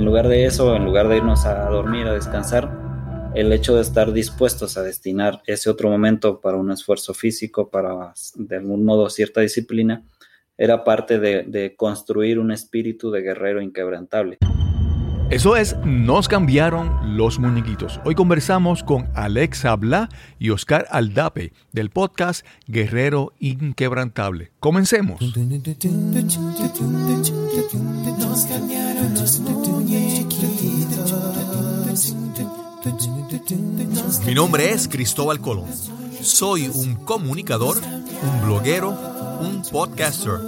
En lugar de eso, en lugar de irnos a dormir, a descansar, el hecho de estar dispuestos a destinar ese otro momento para un esfuerzo físico, para de algún modo cierta disciplina, era parte de, construir un espíritu de guerrero inquebrantable. Eso es, nos cambiaron los muñequitos. Hoy conversamos con Alexa Bla y Oscar Aldape del podcast Guerrero Inquebrantable. Comencemos. Nos cambiaron los muñequitos. Mi nombre es Cristóbal Colón. Soy un comunicador, un bloguero, un podcaster.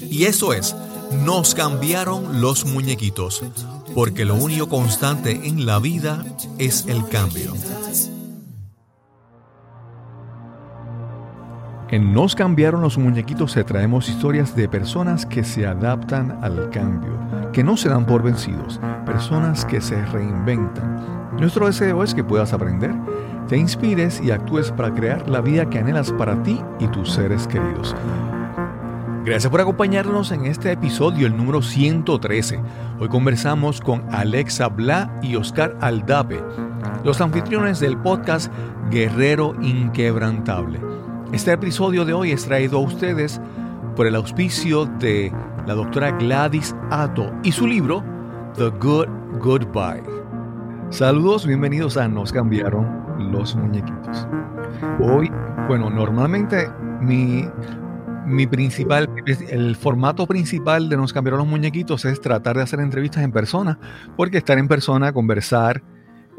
Y eso es, nos cambiaron los muñequitos, porque lo único constante en la vida es el cambio. En Nos cambiaron los muñequitos se traemos historias de personas que se adaptan al cambio, que no se dan por vencidos, personas que se reinventan. Nuestro deseo es que puedas aprender, te inspires y actúes para crear la vida que anhelas para ti y tus seres queridos. Gracias por acompañarnos en este episodio, el número 113. Hoy conversamos con Alexa Bla y Oscar Aldape, los anfitriones del podcast Guerrero Inquebrantable. Este episodio de hoy es traído a ustedes por el auspicio de la doctora Gladys Atto y su libro The Good Goodbye. Saludos, bienvenidos a Nos cambiaron los muñequitos. Hoy, bueno, normalmente mi, mi principal, el formato principal de Nos cambiaron los muñequitos es tratar de hacer entrevistas en persona, porque estar en persona, conversar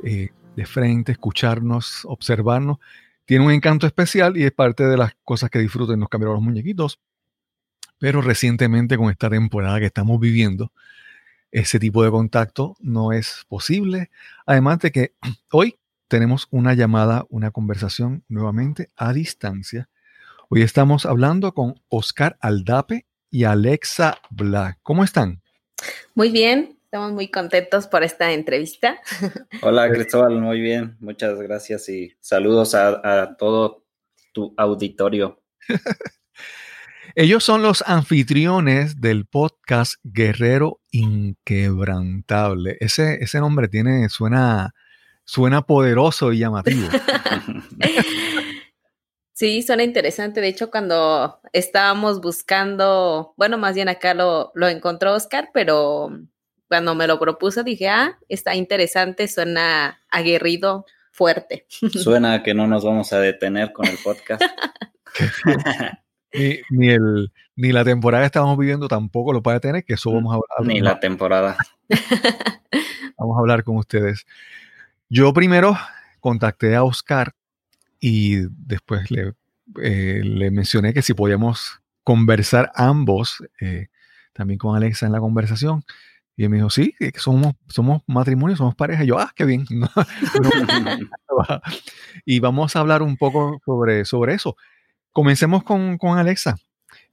eh, de frente, escucharnos, observarnos, tiene un encanto especial y es parte de las cosas que disfruto Nos cambiaron los muñequitos. Pero recientemente con esta temporada que estamos viviendo, ese tipo de contacto no es posible. Además de que hoy tenemos una llamada, una conversación nuevamente a distancia. Hoy estamos hablando con Oscar Aldape y Alexa Black. ¿Cómo están? Muy bien, Estamos muy contentos por esta entrevista. Hola Cristóbal, muy bien, muchas gracias y saludos a, todo tu auditorio. Ellos son los anfitriones del podcast Guerrero Inquebrantable. Ese, ese nombre tiene, suena, suena poderoso y llamativo. Sí, suena interesante. De hecho, cuando estábamos buscando, bueno, más bien acá lo, lo encontró Oscar, pero cuando me lo propuso dije, ah, está interesante, suena aguerrido, fuerte. Suena que no nos vamos a detener con el podcast. ni, el, ni la temporada que estamos viviendo tampoco lo puede detener, que eso vamos a hablar. Ni la temporada. vamos a hablar con ustedes. Yo primero contacté a Oscar y después le, eh, le mencioné que si podíamos conversar ambos, eh, también con Alexa en la conversación, y él me dijo, sí, que somos, somos matrimonio, somos pareja. Y yo, ah, qué bien. y vamos a hablar un poco sobre, sobre eso. Comencemos con, con Alexa.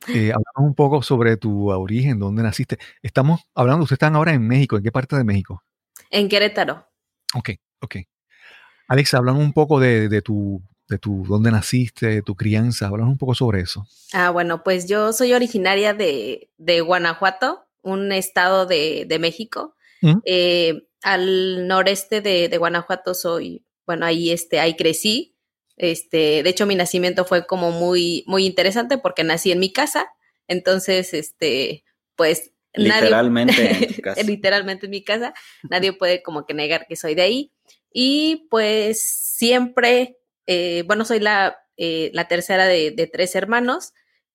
Eh, hablamos un poco sobre tu origen, dónde naciste. Estamos hablando, ustedes están ahora en México. ¿En qué parte de México? En Querétaro. Ok, ok. Alexa, hablamos un poco de, de tu de tu dónde naciste, de tu crianza. Hablamos un poco sobre eso. Ah, bueno, pues yo soy originaria de, de Guanajuato, un estado de, México. Mm. Eh, al noreste de, Guanajuato soy, bueno, ahí, este, ahí crecí. Este, de hecho, mi nacimiento fue como muy, muy interesante porque nací en mi casa. Entonces, este, pues literalmente en casa. literalmente en mi casa. Nadie puede como que negar que soy de ahí. Y pues siempre, eh, bueno, soy la, eh, la tercera de, de, tres hermanos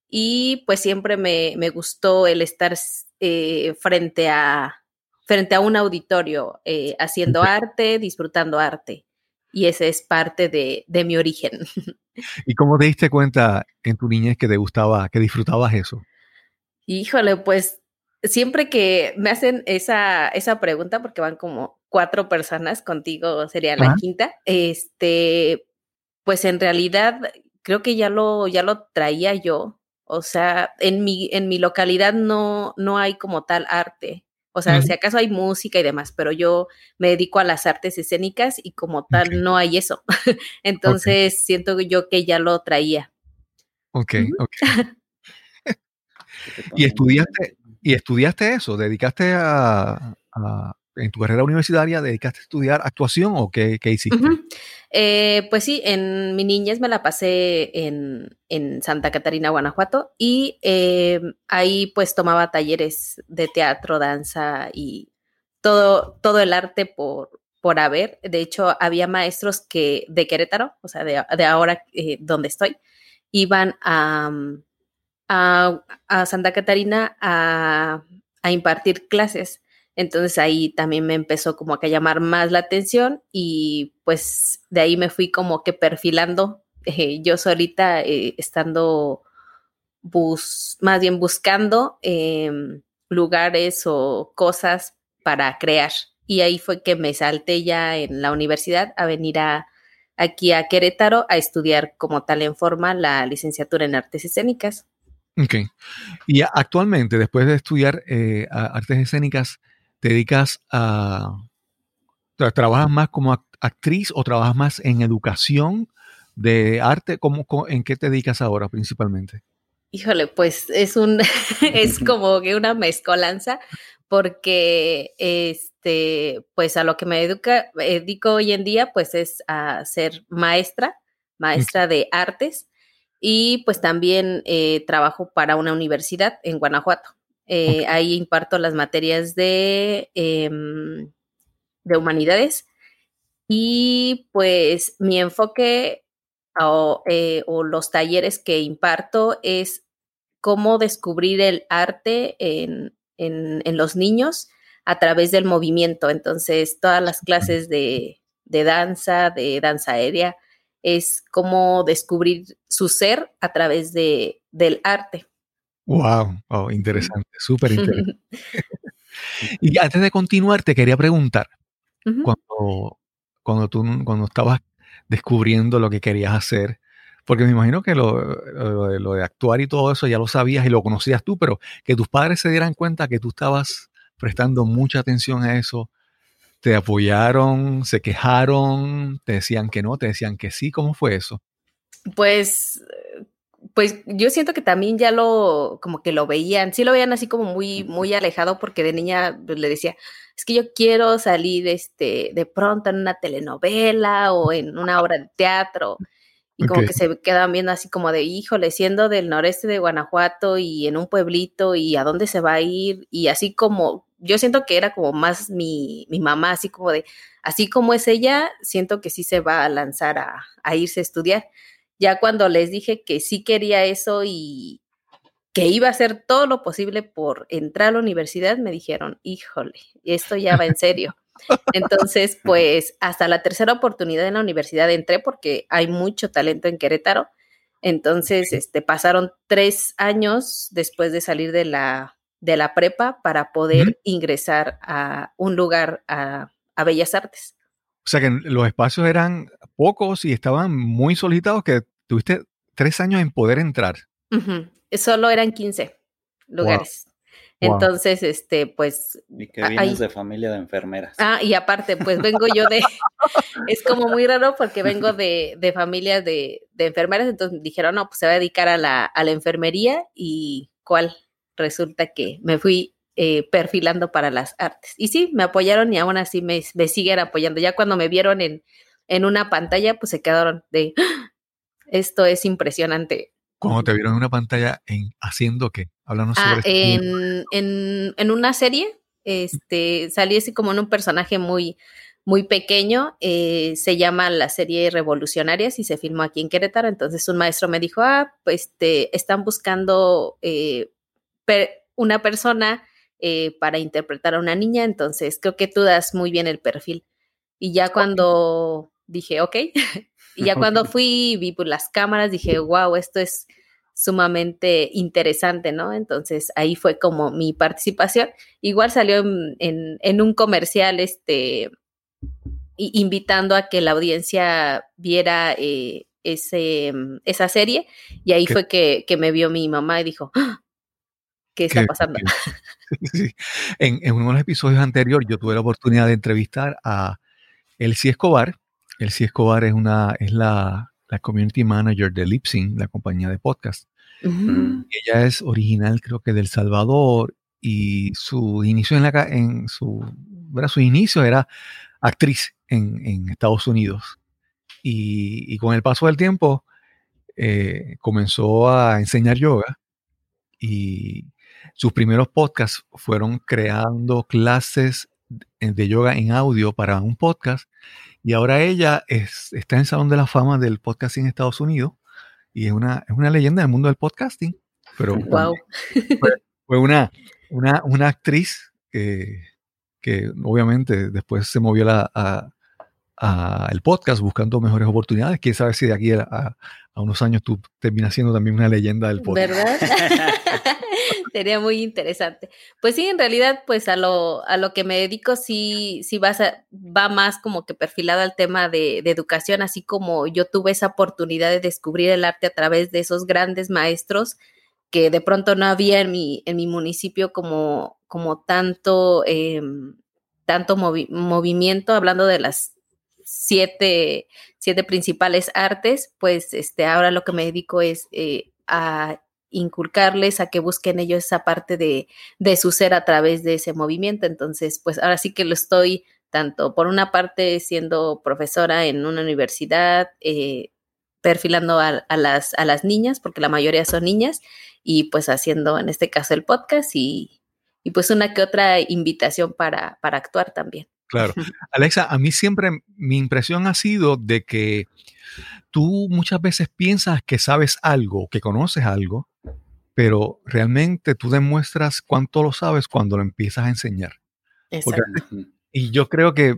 y pues siempre me, me gustó el estar eh, frente, a, frente a un auditorio haciendo arte, disfrutando arte. Y ese es parte de, mi origen. ¿Y cómo te diste cuenta en tu niñez que te gustaba, que disfrutabas eso? Híjole, pues siempre que me hacen esa, esa pregunta, porque van como cuatro personas, contigo sería la quinta, este, pues en realidad creo que ya lo, ya lo traía yo o sea, en mi, en mi localidad no, no hay como tal arte. O sea, si acaso hay música y demás, pero yo me dedico a las artes escénicas y como tal no hay eso. Entonces siento yo que ya lo traía. Ok, ok. ¿Y estudiaste, ¿Y estudiaste eso? ¿Dedicaste a, en tu carrera universitaria dedicaste a estudiar actuación o qué, hiciste? Eh, pues sí, en mi niñez me la pasé en, Santa Catarina, Guanajuato, y eh, ahí pues tomaba talleres de teatro, danza y todo, todo el arte por, por haber. De hecho, había maestros que de Querétaro, o sea, de, ahora eh, donde estoy, iban a, a, Santa Catarina a, a impartir clases entonces ahí también me empezó como que a llamar más la atención y pues de ahí me fui como que perfilando eh, yo solita eh, estando bus más bien buscando em, lugares o cosas para crear. Y ahí fue que me salté ya en la universidad a venir a, aquí a Querétaro a estudiar como tal en forma la licenciatura en artes escénicas. Ok. Y actualmente, después de estudiar eh, artes escénicas, te dedicas a... ¿Trabajas más como actriz o trabajas más en educación de arte? ¿Cómo, en qué te dedicas ahora principalmente? Híjole, pues es un, es como que una mezcolanza, porque este, pues a lo que me educa, dedico hoy en día, pues es a ser maestra, maestra de artes, y pues también eh, trabajo para una universidad en Guanajuato. Eh, ahí imparto las materias de, em, de humanidades y pues mi enfoque eh, o, los talleres que imparto es cómo descubrir el arte en, en, los niños a través del movimiento. Entonces, todas las clases de, de danza, de danza aérea, es cómo descubrir su ser a través de, del arte. Wow, oh, interesante, súper interesante. y antes de continuar, te quería preguntar, cuando, cuando tú cuando estabas descubriendo lo que querías hacer, porque me imagino que lo, lo, de actuar y todo eso ya lo sabías y lo conocías tú, pero que tus padres se dieran cuenta que tú estabas prestando mucha atención a eso, te apoyaron, se quejaron, te decían que no, te decían que sí, ¿cómo fue eso? Pues pues yo siento que también ya lo, como que lo veían, sí lo veían así como muy, muy alejado porque de niña pues, le decía, es que yo quiero salir este, de pronto en una telenovela o en una obra de teatro. Y como que se quedan viendo así como de, híjole, siendo del noreste de Guanajuato y en un pueblito y a dónde se va a ir. Y así como, yo siento que era como más mi, mi mamá, así como de, así como es ella, siento que sí se va a lanzar a, a irse a estudiar. Ya cuando les dije que sí quería eso y que iba a hacer todo lo posible por entrar a la universidad, me dijeron, híjole, esto ya va en serio. Entonces, pues hasta la tercera oportunidad en la universidad entré porque hay mucho talento en Querétaro. Entonces, este, pasaron tres años después de salir de la, de la prepa para poder ingresar a un lugar a, a Bellas Artes. O sea que los espacios eran pocos y estaban muy solicitados que tuviste tres años en poder entrar. Solo eran 15 lugares. Entonces, este, pues. Y que vienes de familia de enfermeras. Ah, y aparte, pues vengo yo de. es como muy raro porque vengo de, de familias de, de, enfermeras. Entonces dijeron, no, pues se va a dedicar a la, a la enfermería. ¿Y cuál? Resulta que me fui eh, perfilando para las artes. Y sí, me apoyaron y aún así me, me siguen apoyando. Ya cuando me vieron en, en una pantalla, pues se quedaron de, ¡Ah! esto es impresionante. ¿Cómo te vieron en una pantalla en haciendo qué? Háblanos ah, sobre en, en, en, una serie, este, salí así como en un personaje muy, muy pequeño, eh, se llama la serie Revolucionarias y se filmó aquí en Querétaro, entonces un maestro me dijo, ah, pues te están buscando eh, una persona eh, para interpretar a una niña, entonces creo que tú das muy bien el perfil. Y ya cuando dije, ok, y ya cuando fui y vi por pues, las cámaras, dije, wow, esto es sumamente interesante, ¿no? Entonces ahí fue como mi participación. Igual salió en, un comercial, este, invitando a que la audiencia viera eh, ese, esa serie y ahí fue que, me vio mi mamá y dijo, ¡Ah! ¿Qué está pasando? En, en uno de los episodios anteriores yo tuve la oportunidad de entrevistar a Elsie Escobar, Elsie Escobar es, una, es la, community manager de Lipsing, la compañía de podcast. Ella es original, creo que del Salvador, y su inicio en, la, en su su inicio era actriz en, Estados Unidos. Y, con el paso del tiempo eh, comenzó a enseñar yoga y sus primeros podcasts fueron creando clases de yoga en audio para un podcast y ahora ella está en el Salón de la Fama del podcasting en Estados Unidos y es una, es una leyenda del mundo del podcasting. Pero fue, una, una, actriz que, que, obviamente después se movió a, el podcast buscando mejores oportunidades. Quién sabe si de aquí a, a unos años tú terminas siendo también una leyenda del podcast. ¿Verdad? Sería muy interesante. Pues sí, en realidad, pues a lo, a lo que me dedico sí, sí va, va más como que perfilado al tema de, educación, así como yo tuve esa oportunidad de descubrir el arte a través de esos grandes maestros que de pronto no había en mi, en mi municipio como, como tanto, em, tanto movimiento, hablando de las siete, siete principales artes, pues este, ahora lo que me dedico es eh, a inculcarles a que busquen ellos esa parte de, de, su ser a través de ese movimiento. Entonces, pues ahora sí que lo estoy tanto por una parte siendo profesora en una universidad, eh, perfilando a, las, a las niñas, porque la mayoría son niñas, y pues haciendo en este caso el podcast y, y pues una que otra invitación para, para actuar también. Claro. Alexa, a mí siempre mi impresión ha sido de que tú muchas veces piensas que sabes algo, que conoces algo, pero realmente tú demuestras cuánto lo sabes cuando lo empiezas a enseñar. y yo creo que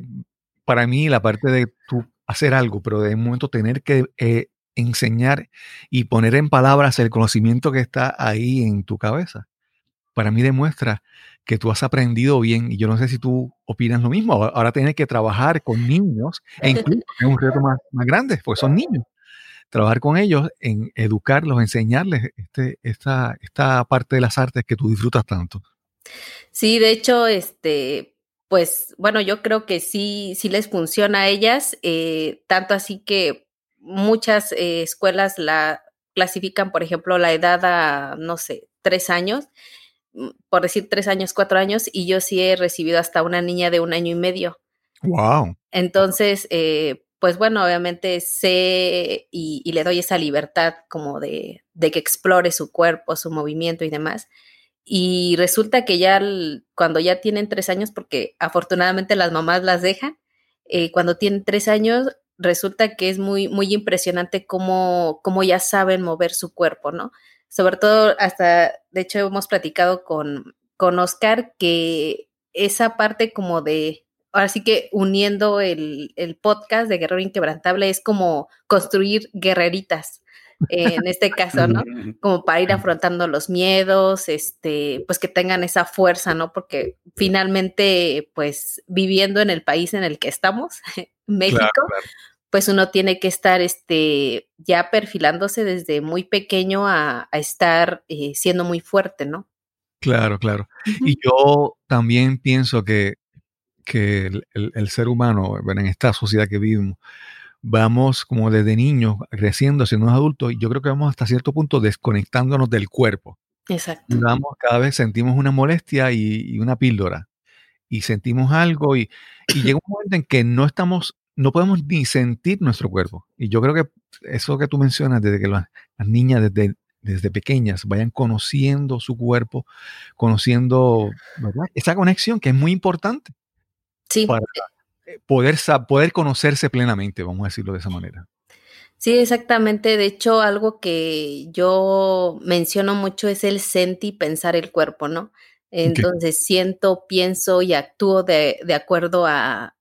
para mí la parte de tú hacer algo, pero de un momento tener que eh, enseñar y poner en palabras el conocimiento que está ahí en tu cabeza, para mí demuestra que tú has aprendido bien, y yo no sé si tú opinas lo mismo, ahora tienes que trabajar con niños, e incluso es un reto más, más grande, porque son niños, trabajar con ellos en educarlos, enseñarles este, esta, esta parte de las artes que tú disfrutas tanto. Sí, de hecho, este, pues bueno, yo creo que sí, sí les funciona a ellas, eh, tanto así que muchas eh, escuelas la clasifican, por ejemplo, la edad a, no sé, tres años, por decir tres años, cuatro años, y yo sí he recibido hasta una niña de un año y medio. Wow. Entonces, eh, pues bueno, obviamente sé y, le doy esa libertad como de, de, que explore su cuerpo, su movimiento y demás. Y resulta que ya cuando ya tienen tres años, porque afortunadamente las mamás las dejan, eh, cuando tienen tres años, resulta que es muy, muy impresionante cómo, cómo ya saben mover su cuerpo, ¿no? Sobre todo hasta, de hecho hemos platicado con, con Oscar que esa parte como de, ahora sí que uniendo el, podcast de Guerrero Inquebrantable es como construir guerreritas. en este caso, ¿no? Como para ir afrontando los miedos, este, pues que tengan esa fuerza, ¿no? Porque finalmente, pues viviendo en el país en el que estamos, México, pues uno tiene que estar este, ya perfilándose desde muy pequeño a, estar eh, siendo muy fuerte, ¿no? Claro, claro. Y yo también pienso que, que el, ser humano, bueno, en esta sociedad que vivimos, vamos como desde niños creciendo, siendo adultos, y yo creo que vamos hasta cierto punto desconectándonos del cuerpo. Exacto. vamos, cada vez sentimos una molestia y, una píldora, y sentimos algo, y, y llega un momento en que no estamos no podemos ni sentir nuestro cuerpo. Y yo creo que eso que tú mencionas, desde que las, niñas desde, desde pequeñas vayan conociendo su cuerpo, conociendo esa conexión que es muy importante. Sí. Para eh, poder, poder conocerse plenamente, vamos a decirlo de esa manera. Sí, exactamente. De hecho, algo que yo menciono mucho es el sentir pensar el cuerpo, ¿no? Entonces siento, pienso y actúo de, de acuerdo a,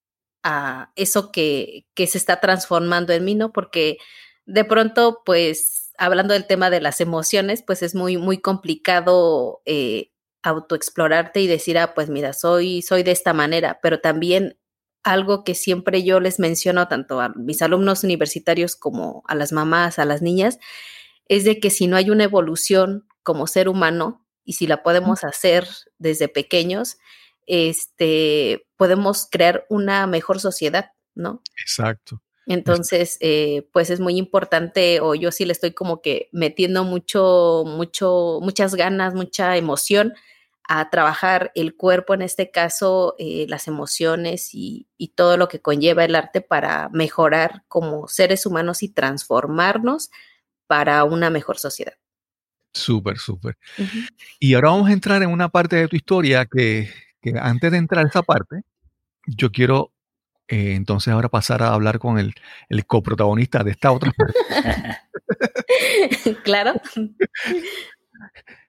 a eso que, que se está transformando en mí, ¿no? Porque de pronto, pues, hablando del tema de las emociones, pues es muy, muy complicado eh, autoexplorarte y decir, ah, pues mira, soy, soy de esta manera, pero también algo que siempre yo les menciono tanto a mis alumnos universitarios como a las mamás, a las niñas, es de que si no hay una evolución como ser humano y si la podemos hacer desde pequeños, este, podemos crear una mejor sociedad, ¿no? Exacto. Entonces, eh, pues es muy importante, o yo sí le estoy como que metiendo mucho, mucho, muchas ganas, mucha emoción a trabajar el cuerpo, en este caso, eh, las emociones y, todo lo que conlleva el arte para mejorar como seres humanos y transformarnos para una mejor sociedad. Súper, súper. Y ahora vamos a entrar en una parte de tu historia que, antes de entrar a esa parte, yo quiero eh, entonces ahora pasar a hablar con el, el coprotagonista de esta otra parte. claro.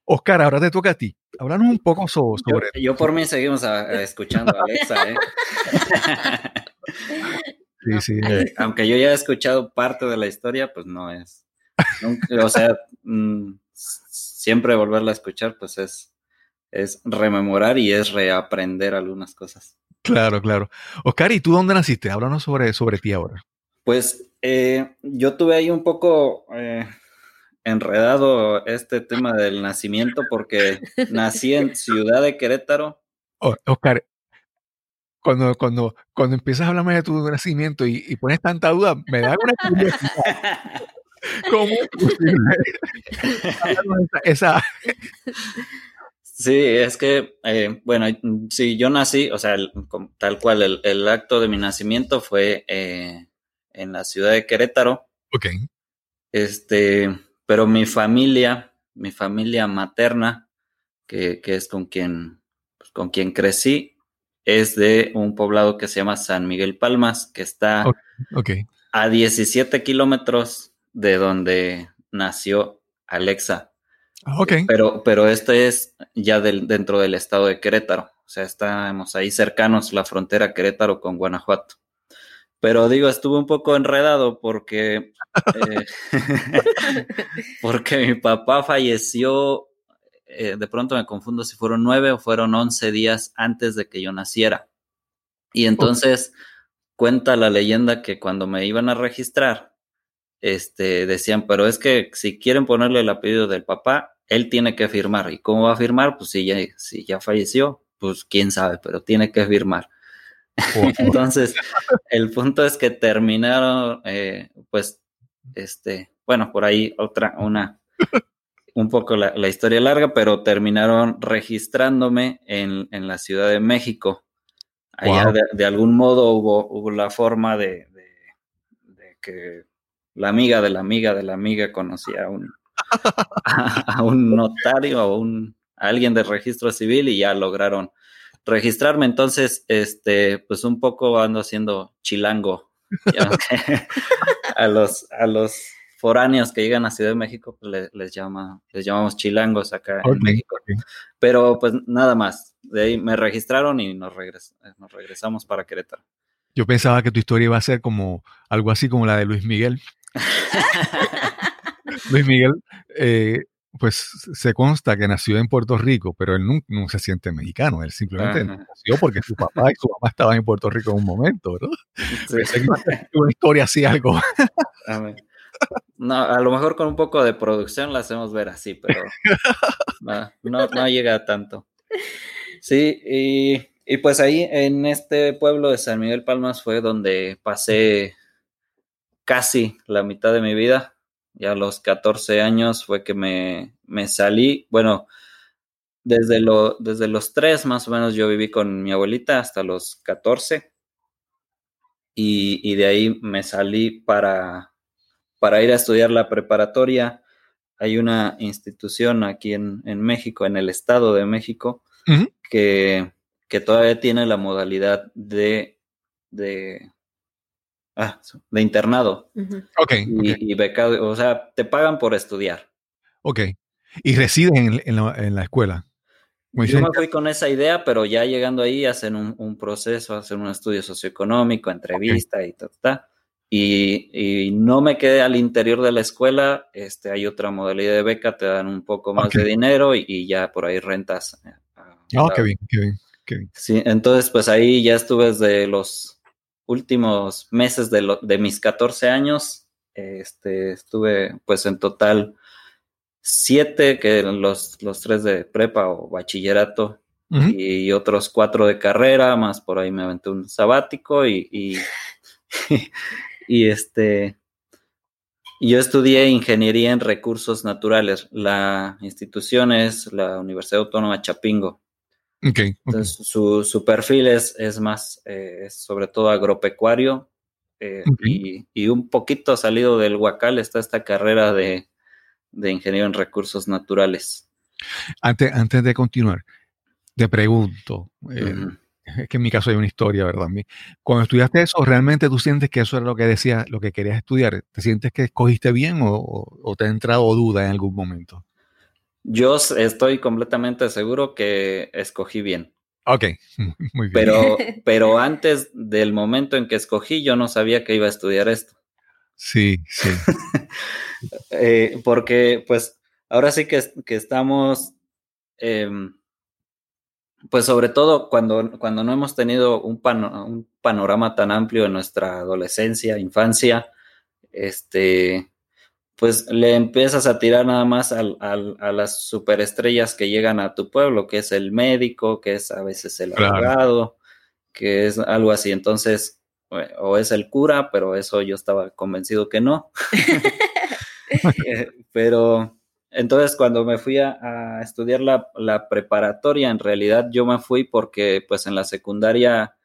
Oscar, ahora te toca a ti. Háblanos un poco sobre. Yo, por mí seguimos escuchando a Alexa. ¿eh? sí, sí. Eh, aunque yo ya he escuchado parte de la historia, pues no es. o sea, mm, siempre volverla a escuchar, pues es, es rememorar y es reaprender algunas cosas. Claro, claro. Oscar, ¿y tú dónde naciste? Háblanos sobre, sobre ti ahora. Pues eh, yo tuve ahí un poco enredado este tema del nacimiento porque nací en Ciudad de Querétaro. Oscar, cuando, cuando, cuando empiezas a hablarme de tu nacimiento y, pones tanta duda, me da una curiosidad. ¿Cómo es posible? esa, Sí, es que, eh, bueno, sí, yo nací, o sea, tal cual, el, el, acto de mi nacimiento fue eh, en la ciudad de Querétaro. Ok. Este, pero mi familia, mi familia materna, que, es con quien, pues, con quien crecí, es de un poblado que se llama San Miguel Palmas, que está a 17 kilómetros de donde nació Alexa. Ah, okay. Pero, pero este es ya del, dentro del estado de Querétaro. O sea, estamos ahí cercanos la frontera Querétaro con Guanajuato. Pero digo, estuve un poco enredado porque, eh, porque mi papá falleció, eh, de pronto me confundo si fueron nueve o fueron once días antes de que yo naciera. Y entonces cuenta la leyenda que cuando me iban a registrar, este, decían, pero es que si quieren ponerle el apellido del papá, él tiene que firmar. ¿Y cómo va a firmar? Pues si ya, si ya falleció, pues quién sabe, pero tiene que firmar. Entonces, el punto es que terminaron, eh, pues, este, bueno, por ahí otra, una, un poco la, historia larga, pero terminaron registrándome en, la Ciudad de México. Allá de, algún modo hubo, hubo la forma de, que la amiga de la amiga de la amiga conocía a un, a, un notario, a, un, a alguien de registro civil y ya lograron registrarme. Entonces, este, pues un poco ando haciendo chilango. a los, a los foráneos que llegan a Ciudad de México, pues les, llama, les llamamos chilangos acá en México. Pero pues nada más. De ahí me registraron y nos, nos regresamos para Querétaro. Yo pensaba que tu historia iba a ser como algo así como la de Luis Miguel. Luis Miguel eh, pues se consta que nació en Puerto Rico, pero él no, se siente mexicano, él simplemente nació porque su papá y su mamá estaban en Puerto Rico en un momento, ¿no? Sí. una historia así, algo. No, a lo mejor con un poco de producción la hacemos ver así, pero no, no, llega tanto. Sí, y, y, pues ahí en este pueblo de San Miguel Palmas fue donde pasé casi la mitad de mi vida ya a los 14 años fue que me, salí. Bueno, desde, lo, desde los 3 más o menos yo viví con mi abuelita hasta los 14. Y, de ahí me salí para, para ir a estudiar la preparatoria. Hay una institución aquí en, México, en el Estado de México, que, que, todavía tiene la modalidad de, de Ah, de internado. Ok. Y, becado, o sea, te pagan por estudiar. Ok. ¿Y residen en, la, escuela? Yo me fui con esa idea, pero ya llegando ahí hacen un, proceso, hacen un estudio socioeconómico, entrevista y tal, Y, no me quedé al interior de la escuela, este, hay otra modalidad de beca, te dan un poco más de dinero y, ya por ahí rentas. Eh, ah, qué bien, qué bien, qué bien. Sí, entonces pues ahí ya estuve desde los últimos meses de, de mis 14 años, este, estuve pues en total siete, que los, los tres de prepa o bachillerato, y, otros cuatro de carrera, más por ahí me aventé un sabático y, y, y este, yo estudié ingeniería en recursos naturales. La institución es la Universidad Autónoma Chapingo. Entonces, su, perfil es, es más, eh, sobre todo agropecuario eh, y, un poquito salido del Huacal está esta carrera de, ingeniero en recursos naturales. Antes, antes de continuar, te pregunto, eh, es que en mi caso hay una historia, ¿verdad? Cuando estudiaste eso, ¿realmente tú sientes que eso era lo que decías, lo que querías estudiar? ¿Te sientes que escogiste bien o te ha entrado duda en algún momento? Yo estoy completamente seguro que escogí bien. Ok, muy bien. Pero, pero antes del momento en que escogí, yo no sabía que iba a estudiar esto. Sí, sí. Eh, porque, pues, ahora sí que, que estamos, em, pues, sobre todo cuando, cuando no hemos tenido un, un panorama tan amplio en nuestra adolescencia, infancia, este, pues le empiezas a tirar nada más al, a las superestrellas que llegan a tu pueblo, que es el médico, que es a veces el abogado, que es algo así. Entonces, o es el cura, pero eso yo estaba convencido que no. Eh, pero entonces cuando me fui a, estudiar la, la, preparatoria, en realidad yo me fui porque pues en la secundaria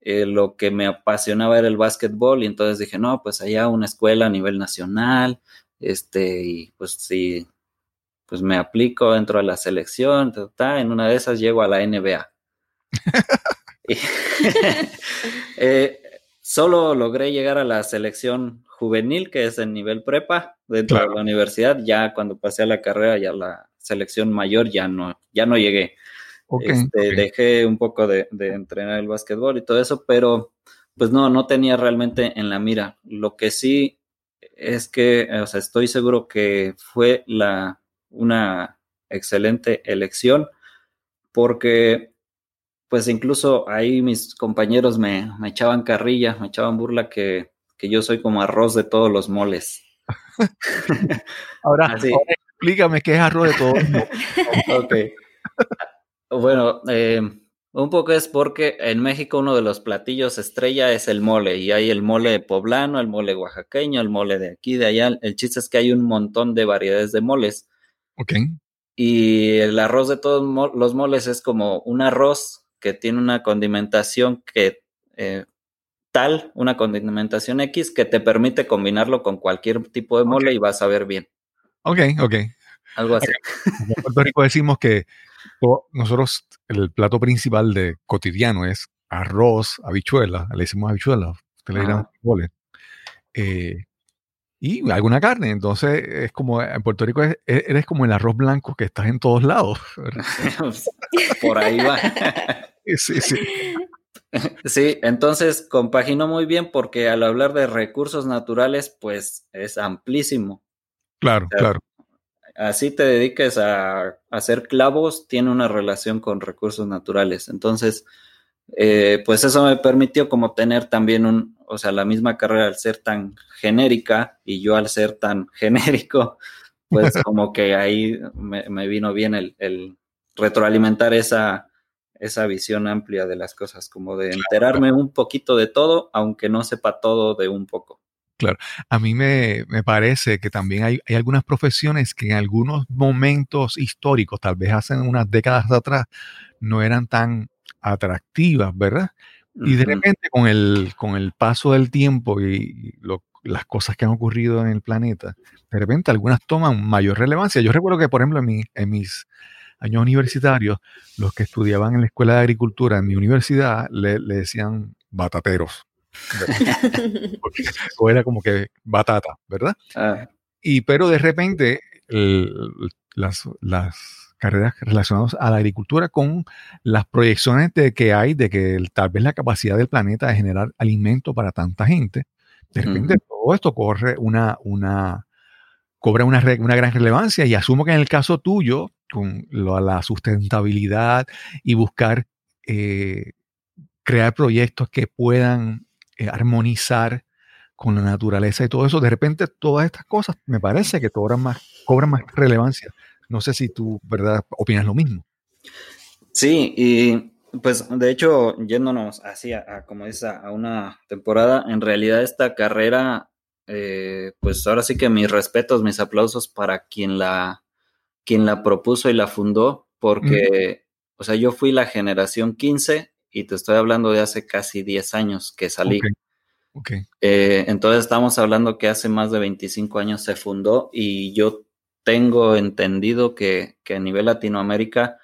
eh, lo que me apasionaba era el básquetbol y entonces dije, no, pues allá una escuela a nivel nacional, este, y pues sí, pues me aplico dentro de la selección, en una de esas llego a la NBA. Eh, solo logré llegar a la selección juvenil, que es el nivel prepa, dentro de la universidad. Ya cuando pasé a la carrera, ya la selección mayor, ya no, ya no llegué. Este, dejé un poco de, de, entrenar el básquetbol y todo eso, pero pues no, no tenía realmente en la mira. Lo que sí es que, o sea, estoy seguro que fue la, una excelente elección porque pues incluso ahí mis compañeros me, echaban carrilla, me echaban burla que, yo soy como arroz de todos los moles. ahora, explícame qué es arroz de todos los moles. ok. Bueno, eh, un poco es porque en México uno de los platillos estrella es el mole y hay el mole poblano, el mole oaxaqueño, el mole de aquí, de allá. El chiste es que hay un montón de variedades de moles. Ok. Y el arroz de todos los moles es como un arroz que tiene una condimentación que eh, tal, una condimentación X que te permite combinarlo con cualquier tipo de mole y vas a ver bien. Ok, ok. Algo así. En Puerto Rico decimos que nosotros, el plato principal de cotidiano es arroz, habichuela, le decimos habichuela, usted le dirá eh, y alguna carne. Entonces, es como en Puerto Rico e, eres como el arroz blanco que estás en todos lados. Por ahí va. sí, sí. Sí, entonces compaginó muy bien porque al hablar de recursos naturales, pues es amplísimo. Claro, claro así te dediques a, hacer clavos, tiene una relación con recursos naturales. Entonces, eh, pues eso me permitió como tener también un, o sea, la misma carrera al ser tan genérica y yo al ser tan genérico, pues como que ahí me, vino bien el, retroalimentar esa, esa visión amplia de las cosas, como de enterarme un poquito de todo, aunque no sepa todo de un poco. Claro, a mí me, parece que también hay, algunas profesiones que en algunos momentos históricos, tal vez hace unas décadas atrás, no eran tan atractivas, ¿verdad? Y de repente con el, con el paso del tiempo y las cosas que han ocurrido en el planeta, de repente algunas toman mayor relevancia. Yo recuerdo que, por ejemplo, en, en mis años universitarios, los que estudiaban en la Escuela de Agricultura en mi universidad le, le decían batateros o era como que batata, ¿verdad? Ah. Y pero de repente las, carreras relacionadas a la agricultura con las proyecciones de que hay de que tal vez la capacidad del planeta de generar alimento para tanta gente, de repente todo esto corre una, una, cobra una, una, gran relevancia y asumo que en el caso tuyo, con la sustentabilidad y buscar eh, crear proyectos que puedan eh, armonizar con la naturaleza y todo eso, de repente todas estas cosas me parece que cobran más, cobran más relevancia. No sé si tú, ¿verdad?, opinas lo mismo. Sí, y pues de hecho, yéndonos así a, como dices, a, una temporada, en realidad esta carrera, eh, pues ahora sí que mis respetos, mis aplausos para quien la, quien la propuso y la fundó, porque o sea, yo fui la generación 15 y te estoy hablando de hace casi 10 años que salí. Okay. Eh, entonces estamos hablando que hace más de 25 años se fundó y yo tengo entendido que, que a nivel Latinoamérica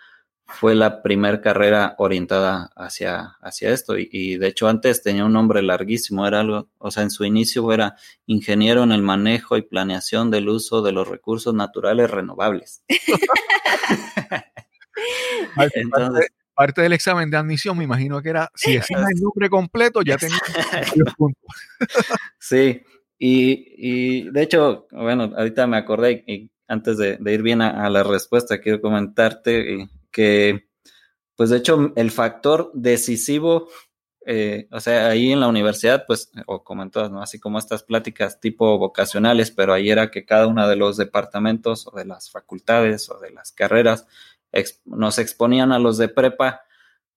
fue la primera carrera orientada hacia, hacia esto. Y, de hecho antes tenía un nombre larguísimo, era algo, o sea, en su inicio era ingeniero en el manejo y planeación del uso de los recursos naturales renovables. Entonces, parte, del examen de admisión me imagino que era, si es el nombre completo, ya tenía puntos. sí, y, de hecho, bueno, ahorita me acordé y antes de, ir bien a, la respuesta, quiero comentarte que, pues de hecho, el factor decisivo, eh, o sea, ahí en la universidad, pues, o como en todas, ¿no? Así como estas pláticas tipo vocacionales, pero ahí era que cada uno de los departamentos o de las facultades o de las carreras nos exponían a los de prepa,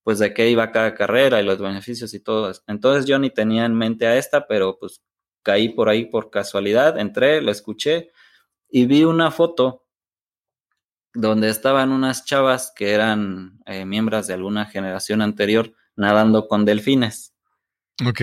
pues de qué iba cada carrera y los beneficios y todo. Entonces yo ni tenía en mente a esta, pero pues caí por ahí por casualidad, entré, la escuché y vi una foto donde estaban unas chavas que eran eh, miembros de alguna generación anterior nadando con delfines. Ok.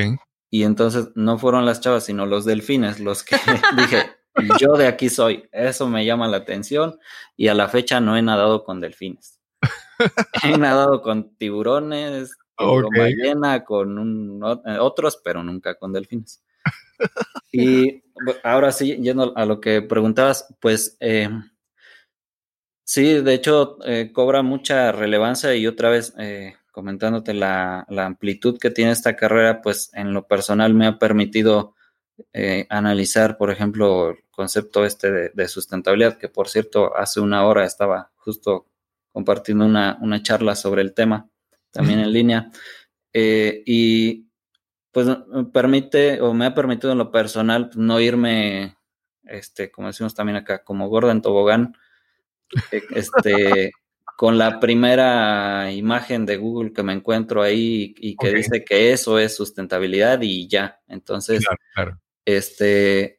Y entonces no fueron las chavas, sino los delfines los que dije, yo de aquí soy. Eso me llama la atención y a la fecha no he nadado con delfines. he nadado con tiburones, con ballena, con eh, otros, pero nunca con delfines. y ahora sí, yendo a lo que preguntabas, pues eh, Sí, de hecho, eh, cobra mucha relevancia y otra vez eh, comentándote la, amplitud que tiene esta carrera, pues en lo personal me ha permitido eh, analizar, por ejemplo, concepto este de, sustentabilidad, que por cierto, hace una hora estaba justo compartiendo una, charla sobre el tema, también en línea, y pues me permite o me ha permitido en lo personal no irme, este, como decimos también acá, como gorda en tobogán, e, este, con la primera imagen de Google que me encuentro ahí y que dice que eso es sustentabilidad y ya. Entonces, este,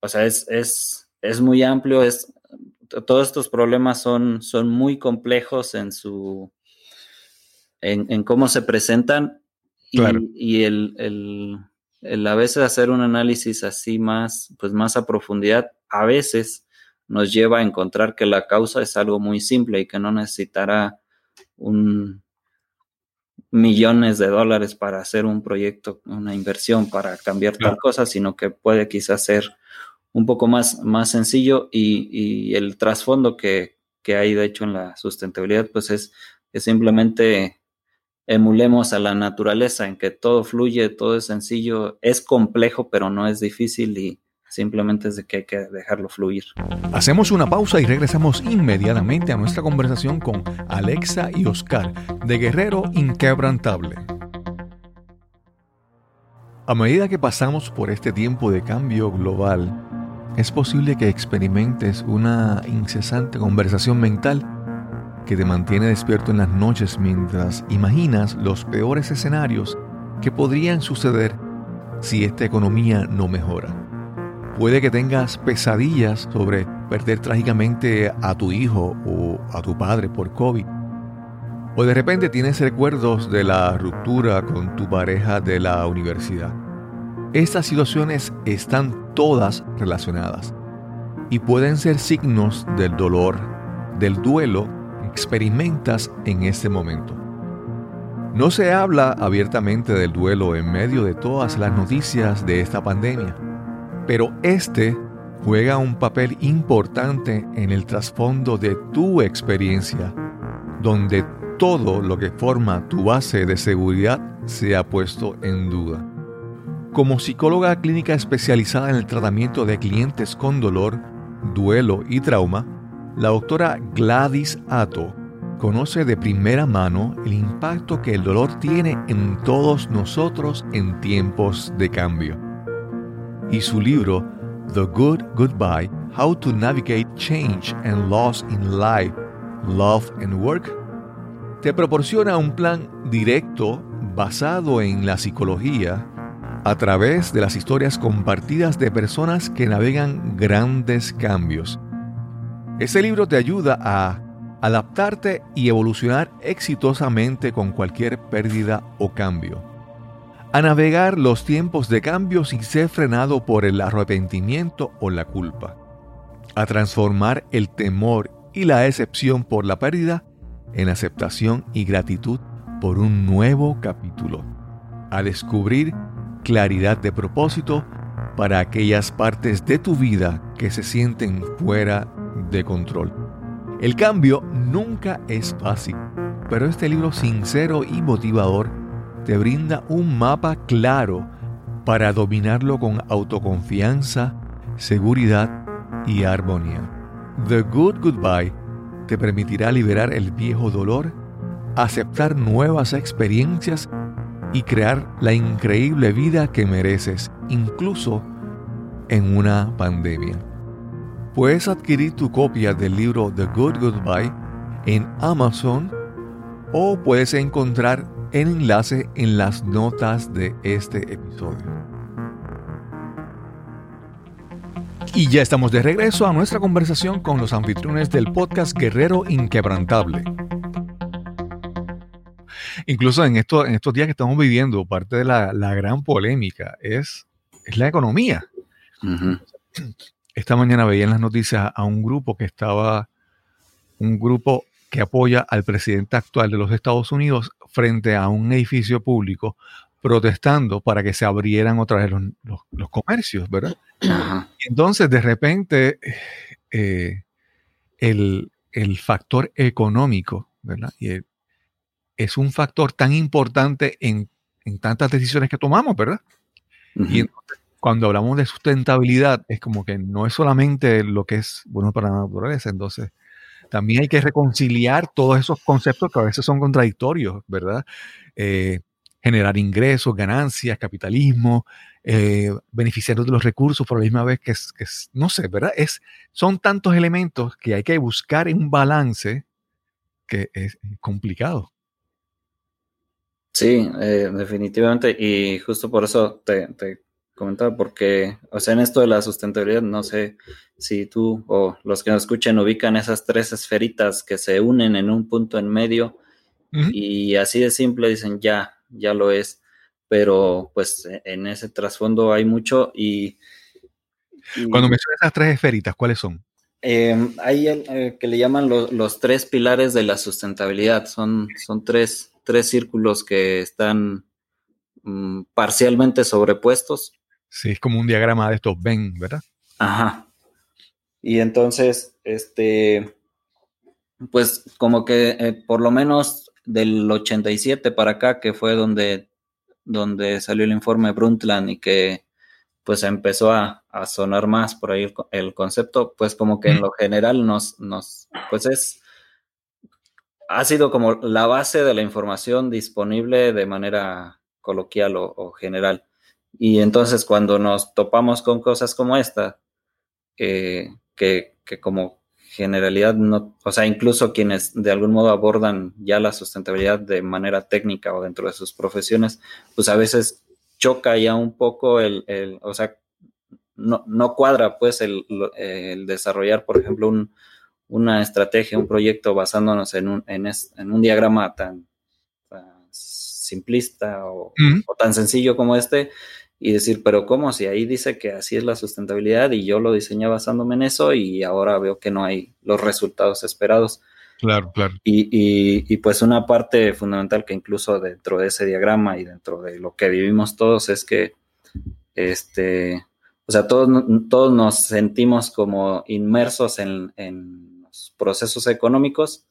o sea, es, es, es muy amplio, es, todos estos problemas son, son muy complejos en su, en, cómo se presentan y, y el, el, el, a veces hacer un análisis así más, pues más a profundidad, a veces nos lleva a encontrar que la causa es algo muy simple y que no necesitará un millones de dólares para hacer un proyecto, una inversión para cambiar tal cosa, sino que puede quizás ser un poco más, más sencillo y, el trasfondo que, hay de hecho en la sustentabilidad, pues es, es simplemente emulemos a la naturaleza en que todo fluye, todo es sencillo, es complejo, pero no es difícil y, Simplemente es de que hay que dejarlo fluir. Hacemos una pausa y regresamos inmediatamente a nuestra conversación con Alexa y Oscar de Guerrero Inquebrantable. A medida que pasamos por este tiempo de cambio global, es posible que experimentes una incesante conversación mental que te mantiene despierto en las noches mientras imaginas los peores escenarios que podrían suceder si esta economía no mejora. Puede que tengas pesadillas sobre perder trágicamente a tu hijo o a tu padre por COVID. O de repente tienes recuerdos de la ruptura con tu pareja de la universidad. Estas situaciones están todas relacionadas y pueden ser signos del dolor, del duelo que experimentas en este momento. No se habla abiertamente del duelo en medio de todas las noticias de esta pandemia pero este juega un papel importante en el trasfondo de tu experiencia, donde todo lo que forma tu base de seguridad se ha puesto en duda. Como psicóloga clínica especializada en el tratamiento de clientes con dolor, duelo y trauma, la doctora Gladys Atto conoce de primera mano el impacto que el dolor tiene en todos nosotros en tiempos de cambio. Y su libro The Good Goodbye, How to Navigate Change and Loss in Life, Love and Work, te proporciona un plan directo basado en la psicología a través de las historias compartidas de personas que navegan grandes cambios. Este libro te ayuda a adaptarte y evolucionar exitosamente con cualquier pérdida o cambio. A navegar los tiempos de cambio sin ser frenado por el arrepentimiento o la culpa. A transformar el temor y la excepción por la pérdida en aceptación y gratitud por un nuevo capítulo. A descubrir claridad de propósito para aquellas partes de tu vida que se sienten fuera de control. El cambio nunca es fácil, pero este libro sincero y motivador te brinda un mapa claro para dominarlo con autoconfianza, seguridad y armonía. The Good Goodbye te permitirá liberar el viejo dolor, aceptar nuevas experiencias y crear la increíble vida que mereces, incluso en una pandemia. Puedes adquirir tu copia del libro The Good Goodbye en Amazon o puedes encontrar el enlace en las notas de este episodio. Y ya estamos de regreso a nuestra conversación con los anfitriones del podcast Guerrero Inquebrantable. Incluso en, esto, en estos días que estamos viviendo, parte de la, gran polémica es, es la economía. Esta mañana veía en las noticias a un grupo que estaba, un grupo que apoya al presidente actual de los Estados Unidos frente a un edificio público protestando para que se abrieran otra vez los, comercios, ¿verdad? Entonces, de repente, eh, el, factor económico, ¿verdad? Y es un factor tan importante en, tantas decisiones que tomamos, ¿verdad? Y cuando hablamos de sustentabilidad, es como que no es solamente lo que es bueno para la naturaleza, entonces también hay que reconciliar todos esos conceptos que a veces son contradictorios, ¿verdad? Eh, generar ingresos, ganancias, capitalismo, eh, beneficiarnos de los recursos por la misma vez que es, que no sé, ¿verdad? Es, son tantos elementos que hay que buscar en un balance que es complicado. Sí, eh, definitivamente. Y justo por eso te, te, comentaba, porque, o sea, en esto de la sustentabilidad, no sé si tú o los que nos escuchen ubican esas tres esferitas que se unen en un punto en medio y así de simple dicen ya, ya lo es, pero pues e, en ese trasfondo hay mucho y... Cuando mencionas esas tres esferitas, ¿cuáles son? Em, hay el, eh, que le llaman los tres pilares de la sustentabilidad, son, son tres, tres círculos que están mm, parcialmente sobrepuestos. Sí, es como un diagrama de estos ven, ¿verdad? Ajá. Y entonces, este, pues como que eh, por lo menos del 87 para acá, que fue donde, donde salió el informe Brundtland y que pues empezó a, sonar más por ahí el, concepto, pues como que en lo general nos, nos, pues es, ha sido como la base de la información disponible de manera coloquial o, general. Y entonces cuando nos topamos con cosas como esta, que, que como generalidad no, o sea, incluso quienes de algún modo abordan ya la sustentabilidad de manera técnica o dentro de sus profesiones, pues a veces choca ya un poco el, el o sea, no, no cuadra pues el, desarrollar, por ejemplo, un, una estrategia, un proyecto basándonos en un, en, en un diagrama tan, simplista o, o, tan sencillo como este, y decir, pero ¿cómo? Si ahí dice que así es la sustentabilidad y yo lo diseñé basándome en eso y ahora veo que no hay los resultados esperados. Claro, claro. Y, y, y, pues una parte fundamental que incluso dentro de ese diagrama y dentro de lo que vivimos todos es que, este, o sea, todos, todos nos sentimos como inmersos en, procesos económicos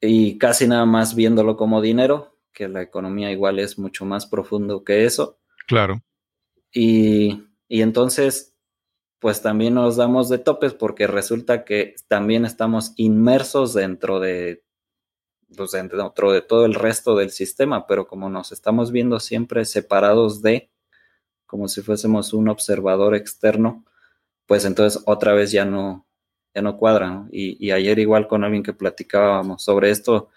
y casi nada más viéndolo como dinero, que la economía igual es mucho más profundo que eso. Claro. Y, entonces, pues también nos damos de topes porque resulta que también estamos inmersos dentro de, pues dentro de todo el resto del sistema, pero como nos estamos viendo siempre separados de, como si fuésemos un observador externo, pues entonces otra vez ya no, ya no cuadra. Y, ayer igual con alguien que platicábamos sobre esto,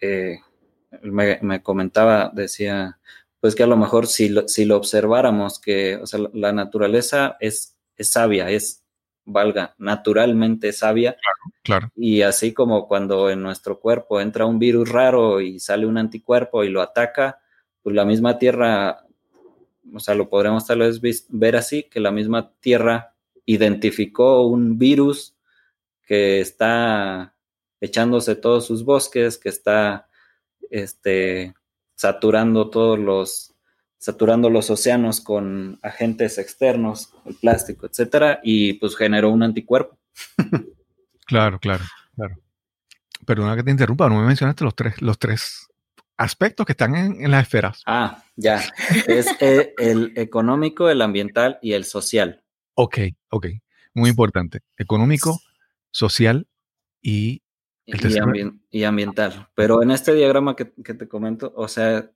eh, me, me, comentaba, decía, pues que a lo mejor si lo, si lo observáramos, que o sea, la naturaleza es, es sabia, es, valga, naturalmente sabia. Claro, Y así como cuando en nuestro cuerpo entra un virus raro y sale un anticuerpo y lo ataca, pues la misma Tierra, o sea, lo podremos tal vez ver así, que la misma Tierra identificó un virus que está echándose todos sus bosques, que está este, saturando todos los saturando los océanos con agentes externos, el plástico, etcétera, y pues generó un anticuerpo. claro, claro, claro. Perdona que te interrumpa, no me mencionaste los tres, los tres aspectos que están en, las esferas. Ah, ya. Es eh, el económico, el ambiental y el social. Ok, ok. Muy importante. Económico, social y y, ambiental. Pero en este diagrama que, te comento, o sea,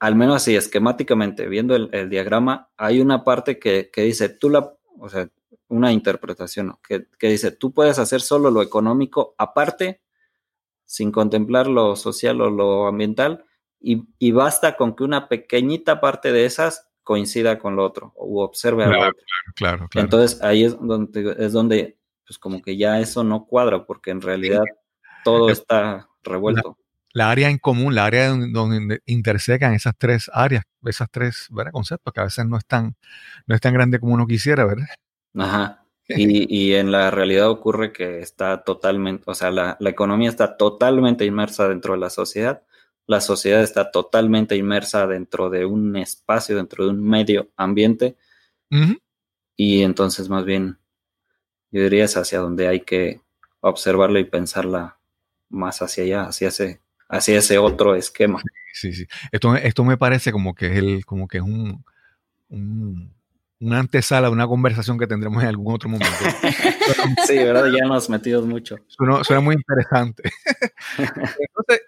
al menos así, esquemáticamente, viendo el, diagrama, hay una parte que, dice, tú la, o sea, una interpretación, que, dice, tú puedes hacer solo lo económico aparte, sin contemplar lo social o lo ambiental, y, basta con que una pequeñita parte de esas coincida con lo otro, o observe claro, a otro. Claro, claro, Entonces ahí es donde, es donde, pues como que ya eso no cuadra, porque en realidad todo está revuelto la área en común, la área donde, intersecan esas tres áreas, esas tres conceptos que a veces no es, tan, no es tan grande como uno quisiera, ¿verdad? Ajá. Y, en la realidad ocurre que está totalmente, o sea, la, economía está totalmente inmersa dentro de la sociedad, la sociedad está totalmente inmersa dentro de un espacio, dentro de un medio ambiente, y entonces más bien yo diría es hacia donde hay que observarla y pensarla más hacia allá, hacia ese hacia ese otro esquema. Sí, sí. Esto, esto me parece como que es el, como que es un, una antesala de una conversación que tendremos en algún otro momento. sí, ¿verdad? Ya nos metidos mucho. Suena, muy interesante. Entonces,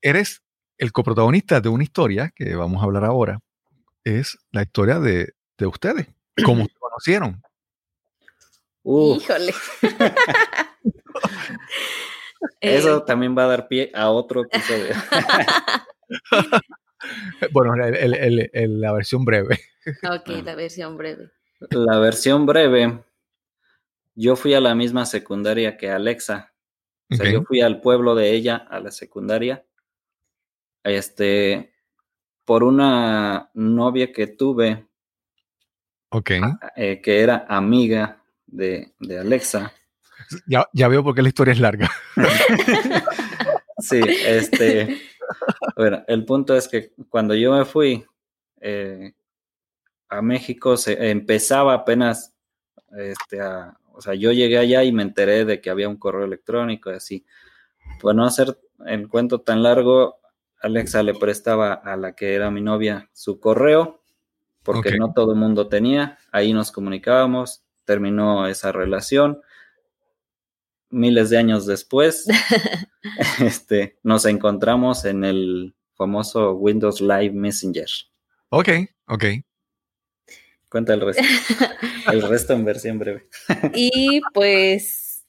eres el coprotagonista de una historia que vamos a hablar ahora. Es la historia de, de ustedes. ¿Cómo se conocieron? Híjole. Eso eh, también va a dar pie a otro episodio. bueno, la versión breve. Ok, la versión breve. La versión breve. Yo fui a la misma secundaria que Alexa. O sea, yo fui al pueblo de ella, a la secundaria. Este, por una novia que tuve. Ok. Eh, que era amiga de, de Alexa. Ya, veo por qué la historia es larga. sí, este. Bueno, el punto es que cuando yo me fui eh, a México, se empezaba apenas, este, o sea, yo llegué allá y me enteré de que había un correo electrónico y así. Por no hacer el cuento tan largo, Alexa le prestaba a la que era mi novia su correo, porque no todo el mundo tenía. Ahí nos comunicábamos, terminó esa relación miles de años después, este, nos encontramos en el famoso Windows Live Messenger. Ok, ok. Cuenta el resto. el resto en versión breve. y pues,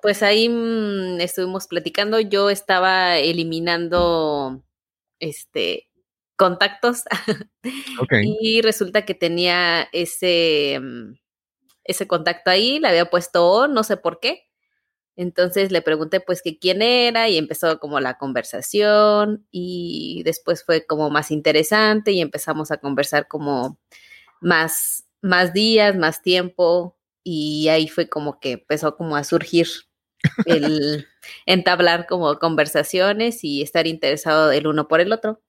pues ahí mm, estuvimos platicando. Yo estaba eliminando este contactos. Y resulta que tenía ese, mm, ese contacto ahí, le había puesto no sé por qué. Entonces le pregunté pues que quién era y empezó como la conversación y después fue como más interesante y empezamos a conversar como más, más días, más tiempo y ahí fue como que empezó como a surgir el entablar como conversaciones y estar interesado el uno por el otro.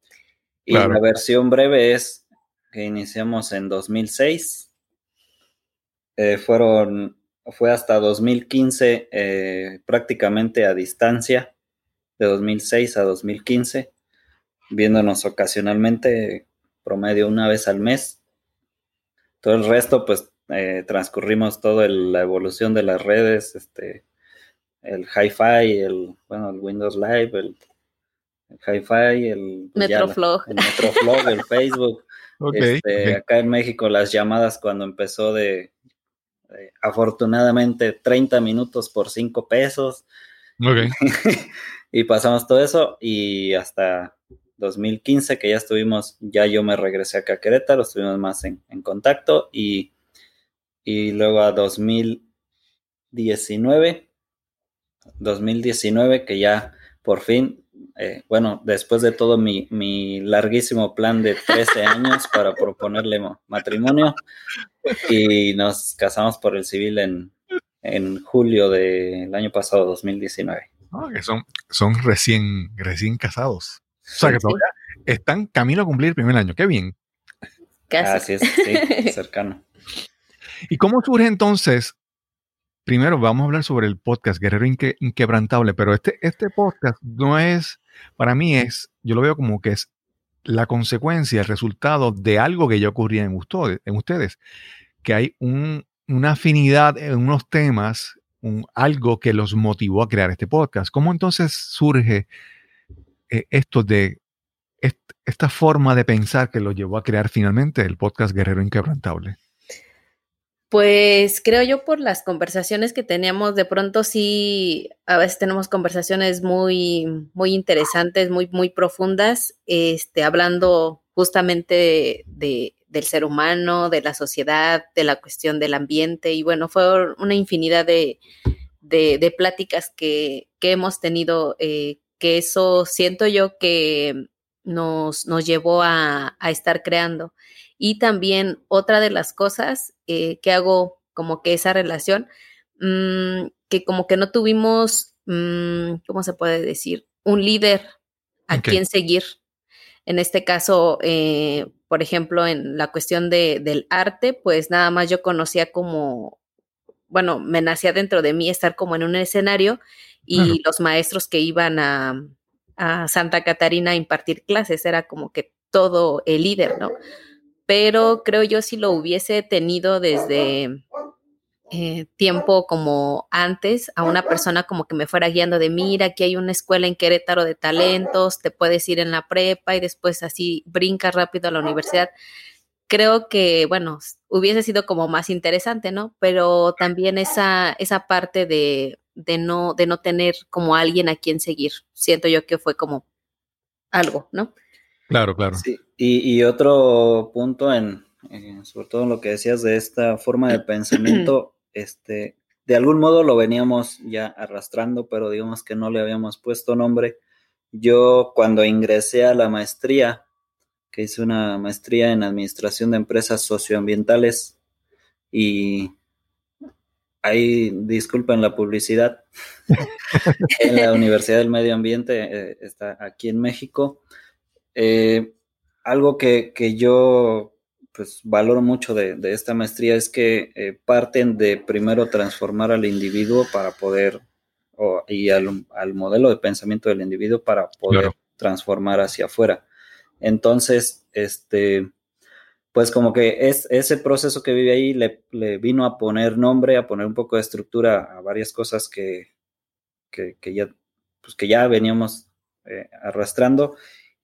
Y la versión breve es que iniciamos en 2006. Eh, fueron fue hasta 2015 eh, prácticamente a distancia, de 2006 a 2015, viéndonos ocasionalmente, promedio una vez al mes. Todo el resto, pues eh, transcurrimos toda la evolución de las redes, este, el hi-fi, el, bueno, el Windows Live, el, hi-fi, el pues, Metroflog, el, Metroflog, el Facebook. Este, acá en México las llamadas cuando empezó de eh, afortunadamente 30 minutos por 5 pesos. y pasamos todo eso y hasta 2015 que ya estuvimos, ya yo me regresé acá a Querétaro, estuvimos más en, contacto y, y luego a 2000, 2019, 2019 que ya por fin, eh, bueno, después de todo mi, mi, larguísimo plan de 13 años para proponerle matrimonio y nos casamos por el civil en, en julio del año pasado, 2019. que son, son recién, recién casados. O sea, que todavía están camino a cumplir el primer año. Qué bien. Casi. Así es, sí, cercano. ¿Y cómo surge entonces? Primero vamos a hablar sobre el podcast Guerrero Inquebrantable, pero este, este podcast no es, para mí es, yo lo veo como que es la consecuencia, el resultado de algo que ya ocurría en ustedes, que hay una afinidad en unos temas, algo que los motivó a crear este podcast. ¿Cómo entonces surge eh, esto de esta forma de pensar que lo llevó a crear finalmente el podcast Guerrero Inquebrantable? Pues creo yo por las conversaciones que teníamos, de pronto sí, a veces tenemos conversaciones muy, muy interesantes, muy, muy profundas, este, hablando justamente de, del ser humano, de la sociedad, de la cuestión del ambiente, y bueno, fue una infinidad de, de, pláticas que, que, hemos tenido, eh, que eso siento yo que nos, nos llevó a, a estar creando. Y también otra de las cosas eh, que hago como que esa relación, mm, que como que no tuvimos, mm, ¿cómo se puede decir? Un líder a quien seguir. En este caso, eh, por ejemplo, en la cuestión de, del arte, pues nada más yo conocía como, bueno, me nacía dentro de mí estar como en un escenario y los maestros que iban a, a Santa Catarina a impartir clases, era como que todo el líder, ¿no? Pero creo yo si lo hubiese tenido desde eh, tiempo como antes, a una persona como que me fuera guiando de, mira, aquí hay una escuela en Querétaro de talentos, te puedes ir en la prepa y después así brincas rápido a la universidad. Creo que, bueno, hubiese sido como más interesante, ¿no? Pero también esa, esa parte de, de, no, de no tener como alguien a quien seguir, siento yo que fue como algo, ¿no? Claro, claro. Sí. Y, otro punto en, eh, sobre todo en lo que decías de esta forma de pensamiento, este, de algún modo lo veníamos ya arrastrando, pero digamos que no le habíamos puesto nombre. Yo cuando ingresé a la maestría, que hice una maestría en administración de empresas socioambientales y ahí disculpen la publicidad en la Universidad del Medio Ambiente eh, está aquí en México eh, algo que, yo pues valoro mucho de, esta maestría es que eh, parten de primero transformar al individuo para poder, y al, modelo de pensamiento del individuo para poder transformar hacia afuera. Entonces, este, pues como que es, ese proceso que vive ahí le, vino a poner nombre, a poner un poco de estructura a varias cosas que, que, ya, pues que ya veníamos eh, arrastrando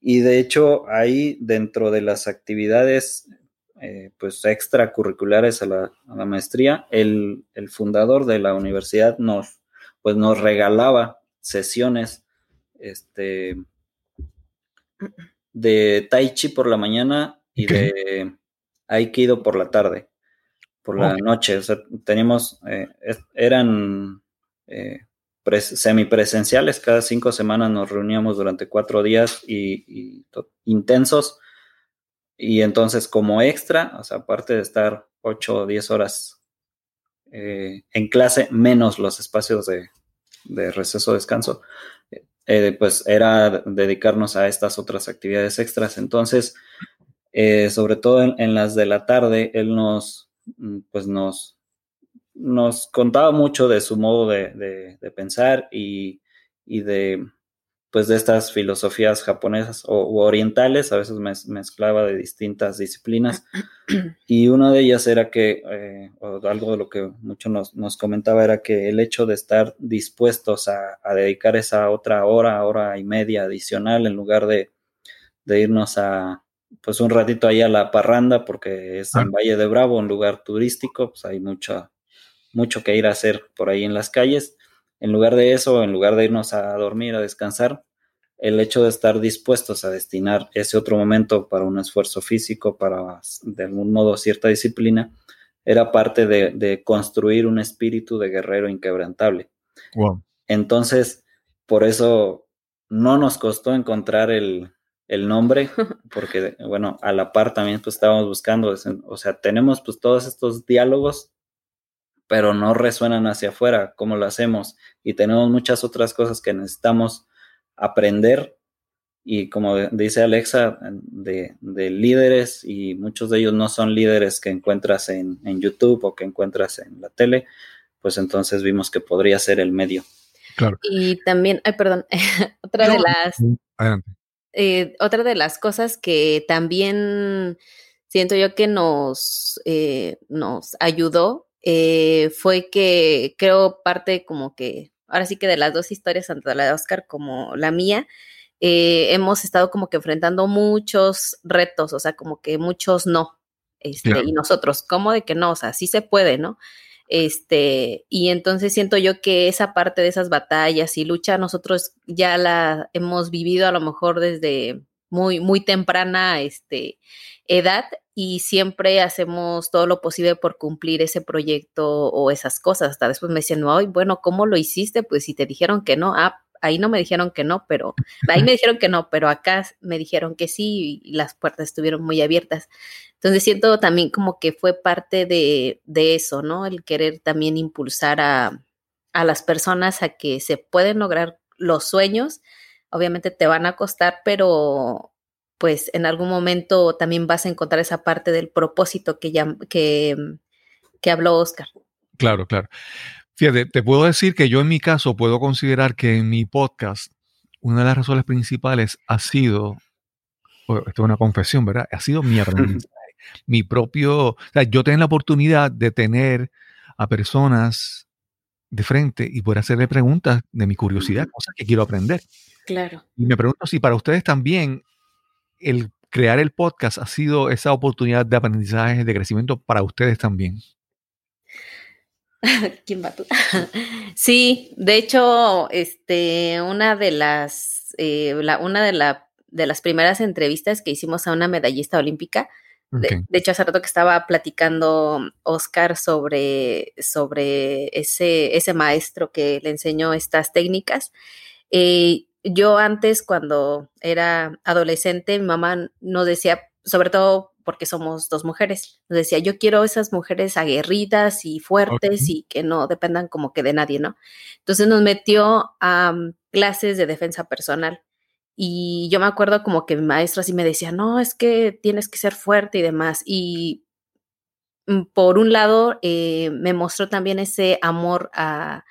y de hecho, ahí dentro de las actividades eh, pues extracurriculares a la, maestría, el, fundador de la universidad nos, pues nos regalaba sesiones este, de Tai Chi por la mañana y de Aikido por la tarde, por la noche. O sea, teníamos, eh, eran eh, semipresenciales. Cada cinco semanas nos reuníamos durante cuatro días y, intensos. Y entonces como extra, o sea, aparte de estar ocho o diez horas eh, en clase, menos los espacios de, receso descanso, eh, pues era dedicarnos a estas otras actividades extras. Entonces, eh, sobre todo en, en, las de la tarde, él nos, mm, pues nos, nos contaba mucho de su modo de, pensar y, de pues de estas filosofías japonesas o orientales, a veces mezclaba de distintas disciplinas, y una de ellas era que, eh, o algo de lo que mucho nos, comentaba, era que el hecho de estar dispuestos a, dedicar esa otra hora, hora y media adicional, en lugar de, irnos a, pues un ratito ahí a la parranda, porque es en Valle de Bravo, un lugar turístico, pues hay mucha mucho que ir a hacer por ahí en las calles. En lugar de eso, en lugar de irnos a dormir, a descansar, el hecho de estar dispuestos a destinar ese otro momento para un esfuerzo físico, para de algún modo cierta disciplina, era parte de, construir un espíritu de guerrero inquebrantable. Entonces, por eso no nos costó encontrar el, nombre, porque, bueno, a la par también pues estábamos buscando, o sea, tenemos pues todos estos diálogos, pero no resuenan hacia afuera, ¿cómo lo hacemos? Y tenemos muchas otras cosas que necesitamos aprender y como dice Alexa, de, líderes y muchos de ellos no son líderes que encuentras en, YouTube o que encuentras en la tele, pues entonces vimos que podría ser el medio. Claro. Y también, ay, perdón, otra de las... Eh, otra de las cosas que también siento yo que nos, eh, nos ayudó eh, fue que creo parte como que, ahora sí que de las dos historias, tanto la de Oscar como la mía, eh, hemos estado como que enfrentando muchos retos, o sea, como que muchos no. Este, Y nosotros, ¿cómo de que no? O sea, sí se puede, ¿no? Este, y entonces siento yo que esa parte de esas batallas y lucha, nosotros ya la hemos vivido a lo mejor desde muy, muy temprana este, edad y siempre hacemos todo lo posible por cumplir ese proyecto o esas cosas. Hasta después me decían, ay, bueno, ¿cómo lo hiciste? Pues si te dijeron que no, ah, ahí no me dijeron que no, pero ahí me dijeron que no, pero acá me dijeron que sí y las puertas estuvieron muy abiertas. Entonces siento también como que fue parte de, eso, ¿no? El querer también impulsar a, a las personas a que se pueden lograr los sueños. Obviamente te van a costar, pero pues en algún momento también vas a encontrar esa parte del propósito que, ya, que, que habló Oscar. Claro, claro. Fíjate, te puedo decir que yo en mi caso puedo considerar que en mi podcast una de las razones principales ha sido, esto es una confesión, ¿verdad? Ha sido mi aprendizaje, mi propio, o sea, yo tengo la oportunidad de tener a personas de frente y poder hacerle preguntas de mi curiosidad, cosas que quiero aprender. Claro. Y me pregunto si para ustedes también el crear el podcast ha sido esa oportunidad de aprendizaje, de crecimiento para ustedes también. ¿Quién va tú? sí, de hecho, este, una de las, eh, una de, la, de las primeras entrevistas que hicimos a una medallista olímpica, de, hecho, hace rato que estaba platicando Oscar sobre, sobre ese, ese maestro que le enseñó estas técnicas. Eh, yo antes, cuando era adolescente, mi mamá nos decía, sobre todo porque somos dos mujeres. Nos decía, yo quiero esas mujeres aguerridas y fuertes y que no dependan como que de nadie, ¿no? Entonces nos metió a mm, clases de defensa personal. Y yo me acuerdo como que mi maestro así me decía, no, es que tienes que ser fuerte y demás. Y mm, por un lado, eh, me mostró también ese amor a,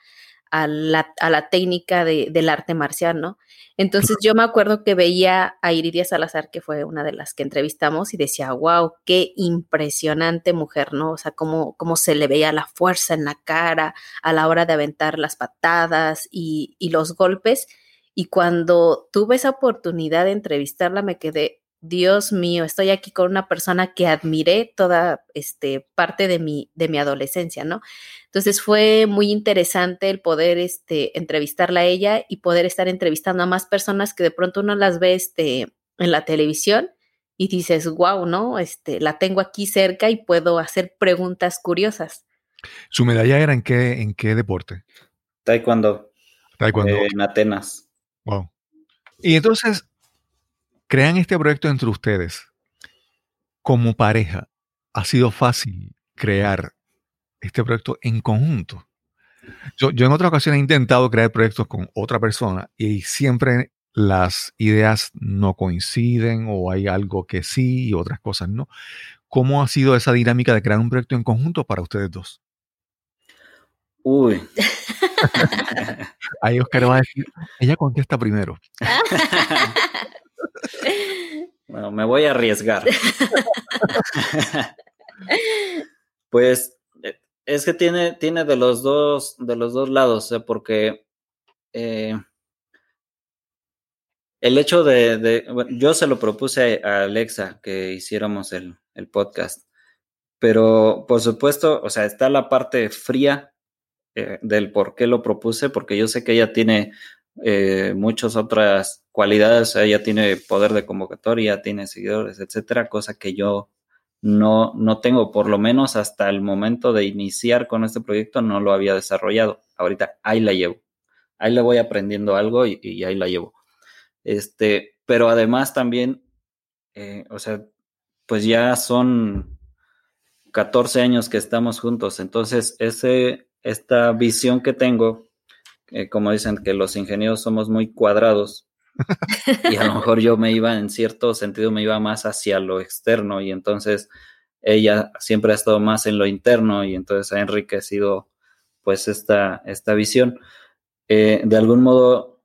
la, técnica de, del arte marcial, ¿no? Entonces yo me acuerdo que veía a Iridia Salazar, que fue una de las que entrevistamos, y decía, wow, qué impresionante mujer, ¿no? O sea, cómo, cómo se le veía la fuerza en la cara a la hora de aventar las patadas y los golpes. Y cuando tuve esa oportunidad de entrevistarla, me quedé, Dios mío, estoy aquí con una persona que admiré toda este, parte de mi, de mi adolescencia, ¿no? Entonces fue muy interesante el poder este, entrevistarla a ella y poder estar entrevistando a más personas que de pronto uno las ve este, en la televisión y dices, wow, ¿no? Este, la tengo aquí cerca y puedo hacer preguntas curiosas. ¿Su medalla era en qué, en qué deporte? Taekwondo. Taekwondo. en Atenas. Wow. Y entonces, crean este proyecto entre ustedes. Como pareja, ha sido fácil crear este proyecto en conjunto. Yo, en otra ocasión he intentado crear proyectos con otra persona y siempre las ideas no coinciden o hay algo que sí y otras cosas no. ¿Cómo ha sido esa dinámica de crear un proyecto en conjunto para ustedes dos? Uy. Ahí Oscar va a decir, ella contesta primero. Bueno, me voy a arriesgar. pues es que tiene, tiene de los dos, de los dos lados, ¿eh? porque eh, el hecho de, yo se lo propuse a Alexa que hiciéramos el, el, podcast, pero por supuesto, o sea, está la parte fría del por qué lo propuse, porque yo sé que ella tiene eh, muchas otras cualidades. Ella tiene poder de convocatoria, tiene seguidores, etcétera, cosa que yo no, no tengo, por lo menos hasta el momento de iniciar con este proyecto, no lo había desarrollado. Ahorita ahí la llevo. Ahí le voy aprendiendo algo y, ahí la llevo. Este, pero además también, eh, o sea, pues ya son 14 años que estamos juntos. Entonces, ese, esta visión que tengo, eh, como dicen que los ingenieros somos muy cuadrados, y a lo mejor yo me iba, en cierto sentido, me iba más hacia lo externo y entonces ella siempre ha estado más en lo interno y entonces ha enriquecido pues esta, esta visión. Eh, de algún modo,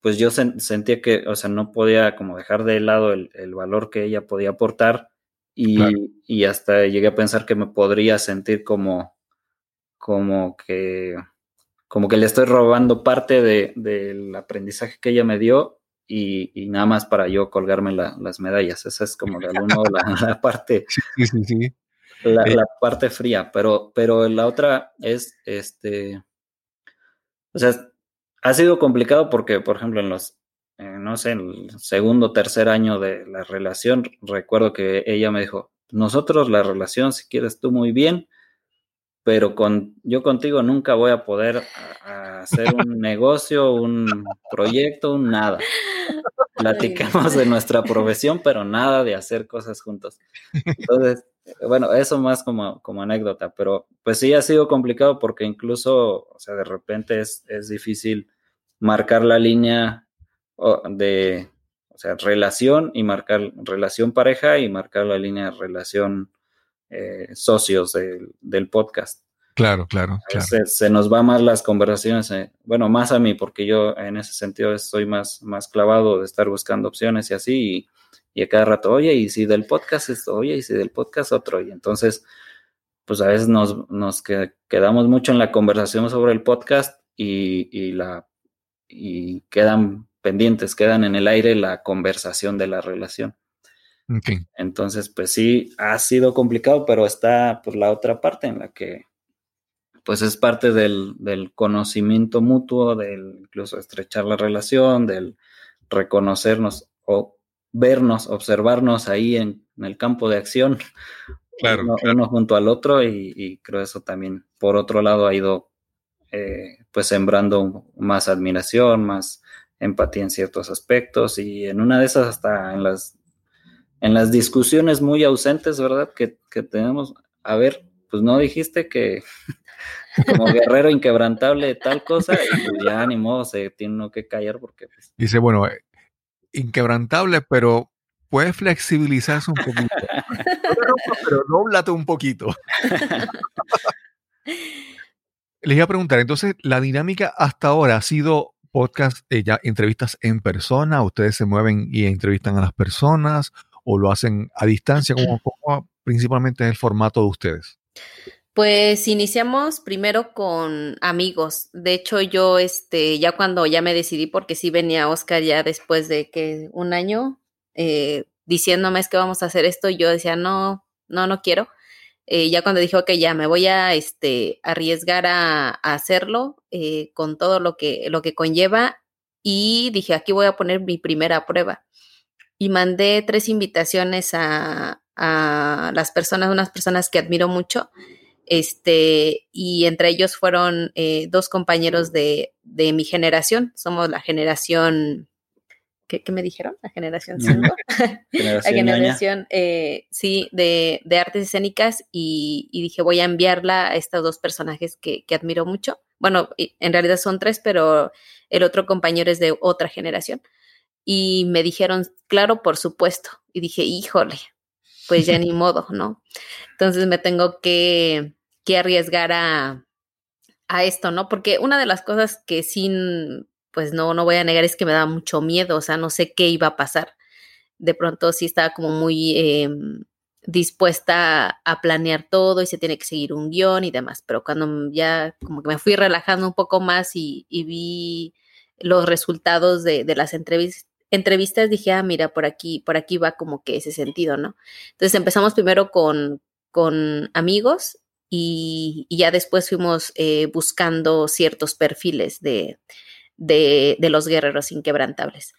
pues yo sentía que, o sea, no podía como dejar de lado el, valor que ella podía aportar y, y, hasta llegué a pensar que me podría sentir como, como que como que le estoy robando parte del aprendizaje que ella me dio y, nada más para yo colgarme las medallas. Esa es como de modo la, parte. Sí, sí, sí. La, eh. la, parte fría, pero, pero la otra es, este, o sea, ha sido complicado porque, por ejemplo, en los, eh, no sé, en el segundo o tercer año de la relación, recuerdo que ella me dijo, nosotros la relación, si quieres tú muy bien, pero con, yo contigo nunca voy a poder hacer un negocio, un proyecto, un nada. Platicamos de nuestra profesión, pero nada de hacer cosas juntos. Entonces, bueno, eso más como, como anécdota, pero pues sí ha sido complicado porque incluso, o sea, de repente es, es difícil marcar la línea de, o sea, relación y marcar relación pareja y marcar la línea de relación eh, socios del podcast. Claro, claro. Se, nos va más las conversaciones, eh, bueno, más a mí, porque yo en ese sentido estoy más, más clavado de estar buscando opciones y así, y, a cada rato, oye, y si del podcast esto, oye, y si del podcast otro, y entonces, pues a veces nos, nos quedamos mucho en la conversación sobre el podcast y, la, y quedan pendientes, quedan en el aire la conversación de la relación. Entonces, pues sí, ha sido complicado, pero está pues la otra parte en la que pues es parte del, conocimiento mutuo, del incluso estrechar la relación, del reconocernos o vernos, observarnos ahí en, el campo de acción, claro, uno, junto al otro y, y, creo eso también, por otro lado, ha ido eh, pues sembrando más admiración, más empatía en ciertos aspectos y en una de esas hasta en las en las discusiones muy ausentes, ¿verdad? Que, tenemos, a ver, pues no dijiste que como guerrero inquebrantable tal cosa, y pues ya ni modo, se tiene uno que callar porque... Pues, Dice, bueno, eh, inquebrantable, pero puedes flexibilizarse un poquito. pero doblate un poquito. Les iba a preguntar, entonces, la dinámica hasta ahora ha sido podcast, eh, ya entrevistas en persona, ustedes se mueven y entrevistan a las personas, o lo hacen a distancia? ¿Cómo, principalmente es el formato de ustedes? Pues iniciamos primero con amigos. De hecho, yo, este, ya cuando ya me decidí, porque sí venía Oscar ya después de que un año eh, diciéndome es que vamos a hacer esto, yo decía, no, no, no quiero. Eh, ya cuando dijo que ya me voy a este, arriesgar a, hacerlo eh, con todo lo que, lo que conlleva, y dije, aquí voy a poner mi primera prueba y mandé tres invitaciones a, las personas, unas personas que admiro mucho, este, y entre ellos fueron eh, dos compañeros de, mi generación, somos la generación, ¿qué, me dijeron? La generación 5. la generación, eh, sí, de, artes escénicas y, dije, voy a enviarla a estos dos personajes que, que admiro mucho. Bueno, en realidad son tres, pero el otro compañero es de otra generación. Y me dijeron, claro, por supuesto. Y dije, híjole, pues ya ni modo, ¿no? Entonces me tengo que, que arriesgar a, a, esto, ¿no? Porque una de las cosas que sin, pues no, no voy a negar es que me da mucho miedo, o sea, no sé qué iba a pasar. De pronto sí estaba como muy em, dispuesta a planear todo y se tiene que seguir un guion y demás, pero cuando ya como que me fui relajando un poco más y, vi los resultados de, de las entrevistas, entrevistas dije, ah, mira, por aquí, por aquí va como que ese sentido, ¿no? Entonces empezamos primero con, con amigos y, ya después fuimos eh, buscando ciertos perfiles de, de, los guerreros inquebrantables.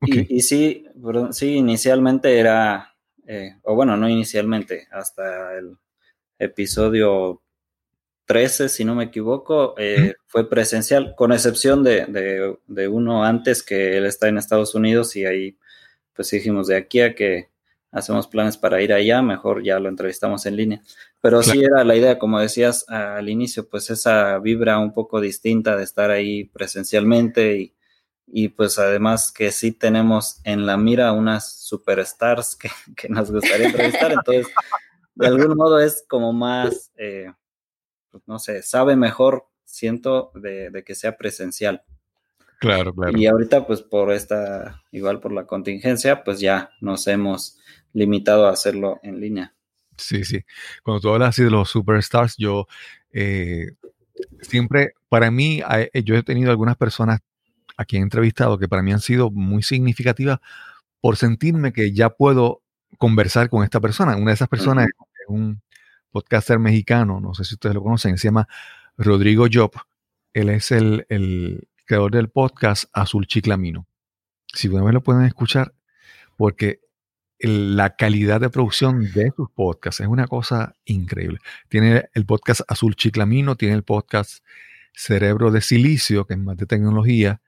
Y, sí, sí, inicialmente era, eh, o bueno, no inicialmente, hasta el episodio 13, si no me equivoco, eh, fue presencial, con excepción de, de, uno antes que él está en Estados Unidos y ahí pues dijimos de aquí a que hacemos planes para ir allá, mejor ya lo entrevistamos en línea. Pero sí era la idea, como decías al inicio, pues esa vibra un poco distinta de estar ahí presencialmente y, y pues además que sí tenemos en la mira unas superstars que, que nos gustaría entrevistar, entonces de algún modo es como más, eh, pues, no sé, sabe mejor, siento, de, de, que sea presencial. Claro, claro. Y ahorita pues por esta, igual por la contingencia, pues ya nos hemos limitado a hacerlo en línea. Sí, sí. Cuando tú hablas así de los superstars, yo eh, siempre, para mí, yo he tenido algunas personas aquí he entrevistado que para mí han sido muy significativas por sentirme que ya puedo conversar con esta persona. Una de esas personas es un podcaster mexicano, no sé si ustedes lo conocen, se llama Rodrigo Job. Él es el, creador del podcast Azul Chiclamino. Si una vez lo pueden escuchar, porque la calidad de producción de sus podcasts es una cosa increíble. Tiene el podcast Azul Chiclamino, tiene el podcast Cerebro de Silicio, que es más de tecnología,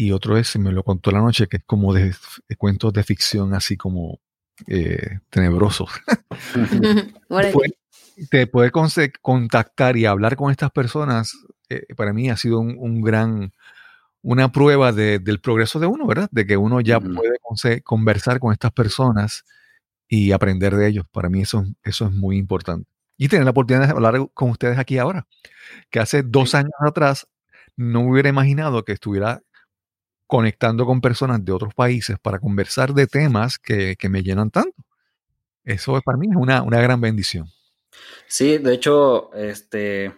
y otro es, me lo contó la noche, que es como de, cuentos de ficción, así como eh, tenebrosos. te puede contactar y hablar con estas personas, eh, para mí ha sido un, gran, una prueba del progreso de uno, ¿verdad? De que uno ya puede conversar con estas personas y aprender de ellos. Para mí eso, eso es muy importante. Y tener la oportunidad de hablar con ustedes aquí ahora, que hace dos años atrás no hubiera imaginado que estuviera conectando con personas de otros países para conversar de temas que, me llenan tanto. Eso para mí es una, una, gran bendición. Sí, de hecho, este,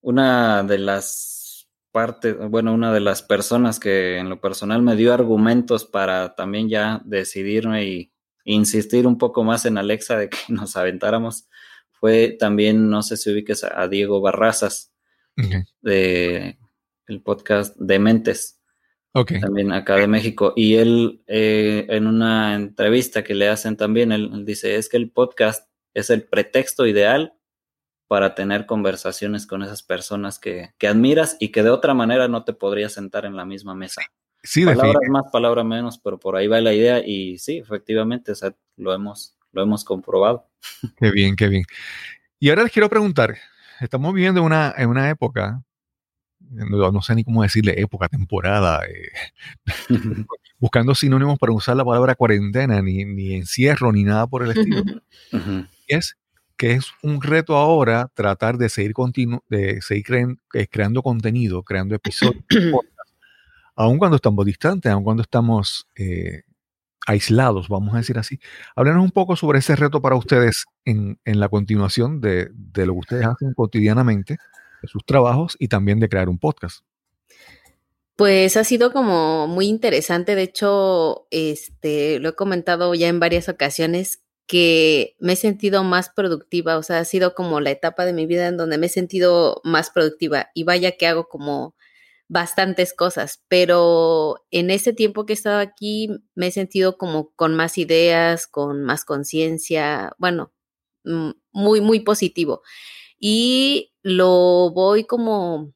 una de las partes, bueno, una de las personas que en lo personal me dio argumentos para también ya decidirme y insistir un poco más en Alexa de que nos aventáramos fue también, no sé si ubiques a, Diego Barrazas, de el podcast de Mentes también acá de México. Y él, eh, en una entrevista que le hacen también, él, dice, es que el podcast es el pretexto ideal para tener conversaciones con esas personas que, admiras y que de otra manera no te podrías sentar en la misma mesa. Sí, palabras más, palabras menos, pero por ahí va la idea y sí, efectivamente, lo hemos, lo hemos comprobado. Qué bien, qué bien. Y ahora les quiero preguntar, estamos viviendo una, en una época no, sé ni cómo decirle época, temporada, eh, buscando sinónimos para usar la palabra cuarentena, ni, ni encierro, ni nada por el estilo. Es que es un reto ahora tratar de seguir, de seguir eh, creando contenido, creando episodios, aun cuando estamos distantes, aun cuando estamos eh, aislados, vamos a decir así. Háblanos un poco sobre ese reto para ustedes en, en la continuación de, de, lo que ustedes hacen cotidianamente de sus trabajos y también de crear un podcast. Pues ha sido como muy interesante. De hecho, este, lo he comentado ya en varias ocasiones que me he sentido más productiva. O sea, ha sido como la etapa de mi vida en donde me he sentido más productiva. Y vaya que hago como bastantes cosas, pero en ese tiempo que he estado aquí me he sentido como con más ideas, con más conciencia, bueno, mm, muy, muy positivo y lo voy como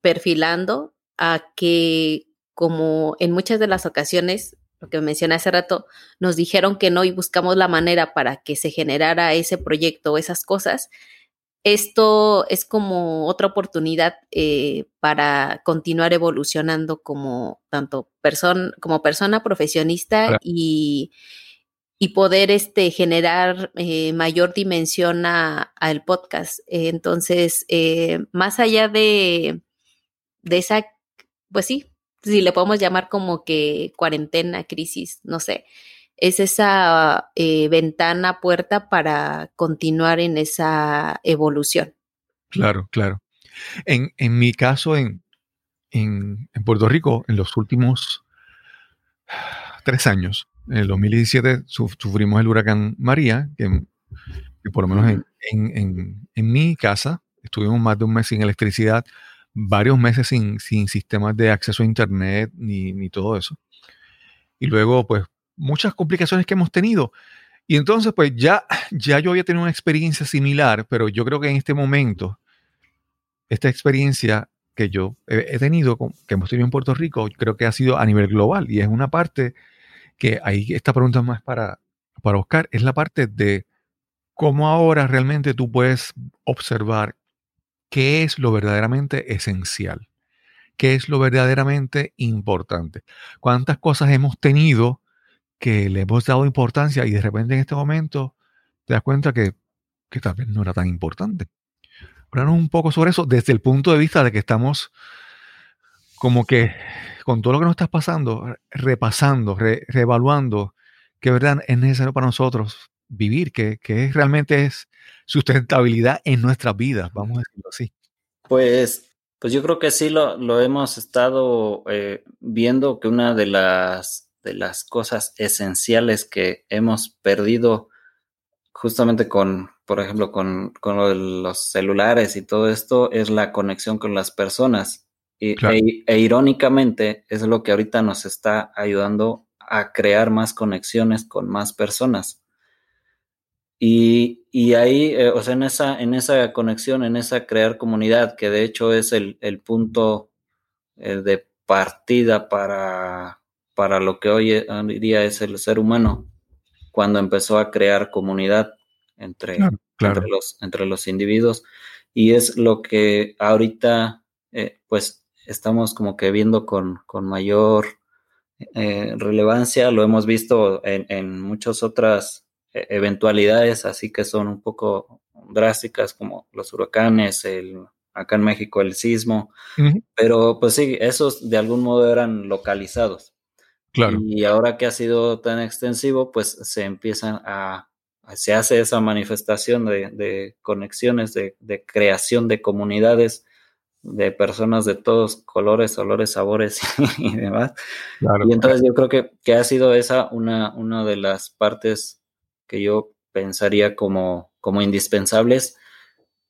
perfilando a que como en muchas de las ocasiones, lo que mencioné hace rato, nos dijeron que no y buscamos la manera para que se generara ese proyecto, esas cosas, esto es como otra oportunidad eh, para continuar evolucionando como tanto persona, como persona profesionista y, y poder este, generar eh, mayor dimensión al podcast. entonces, eh, más allá de, de esa, pues sí, si le podemos llamar como que cuarentena, crisis, no sé, es esa eh, ventana, puerta para continuar en esa evolución. Claro, claro. En, en mi caso, en, en, en Puerto Rico, en los últimos tres años, en el 2017 sufrimos el huracán María, que, por lo menos en, mi casa estuvimos más de un mes sin electricidad, varios meses sin, sistemas de acceso a internet ni, todo eso. Y luego, pues, muchas complicaciones que hemos tenido. Y entonces, pues ya, ya yo había tenido una experiencia similar, pero yo creo que en este momento, esta experiencia que yo he, tenido, que hemos tenido en Puerto Rico, creo que ha sido a nivel global. Y es una parte que ahí, esta pregunta más para, para Oscar, es la parte de cómo ahora realmente tú puedes observar qué es lo verdaderamente esencial, qué es lo verdaderamente importante. ¿Cuántas cosas hemos tenido que le hemos dado importancia y de repente en este momento te das cuenta que, que tal vez no era tan importante? Háblanos un poco sobre eso desde el punto de vista de que estamos como que con todo lo que nos está pasando, repasando, reevaluando qué verdad es necesario para nosotros vivir, que, que realmente es sustentabilidad en nuestras vidas, vamos a decirlo así. Pues, pues yo creo que sí lo, lo hemos estado eh, viendo que una de las, de las cosas esenciales que hemos perdido justamente con, por ejemplo, con, con los celulares y todo esto es la conexión con las personas. Y, e, e, irónicamente es lo que ahorita nos está ayudando a crear más conexiones con más personas. Y, y ahí, eh, o sea, en esa, en esa conexión, en esa crear comunidad, que de hecho es el, el punto eh, de partida para, para lo que hoy en día es el ser humano, cuando empezó a crear comunidad entre, entre, los, entre los individuos. Y es lo que ahorita, eh, pues, estamos como que viendo con, con mayor relevancia. Lo hemos visto en, en muchas otras eventualidades así que son un poco drásticas como los huracanes, el, acá en México el sismo, pero pues sí, esos de algún modo eran localizados. Claro. Y ahora que ha sido tan extensivo, pues se empiezan a, se hace esa manifestación de, conexiones, de, creación de comunidades, de personas de todos colores, olores, sabores y demás. y entonces yo creo que, que, ha sido esa una, una de las partes que yo pensaría como, como indispensables.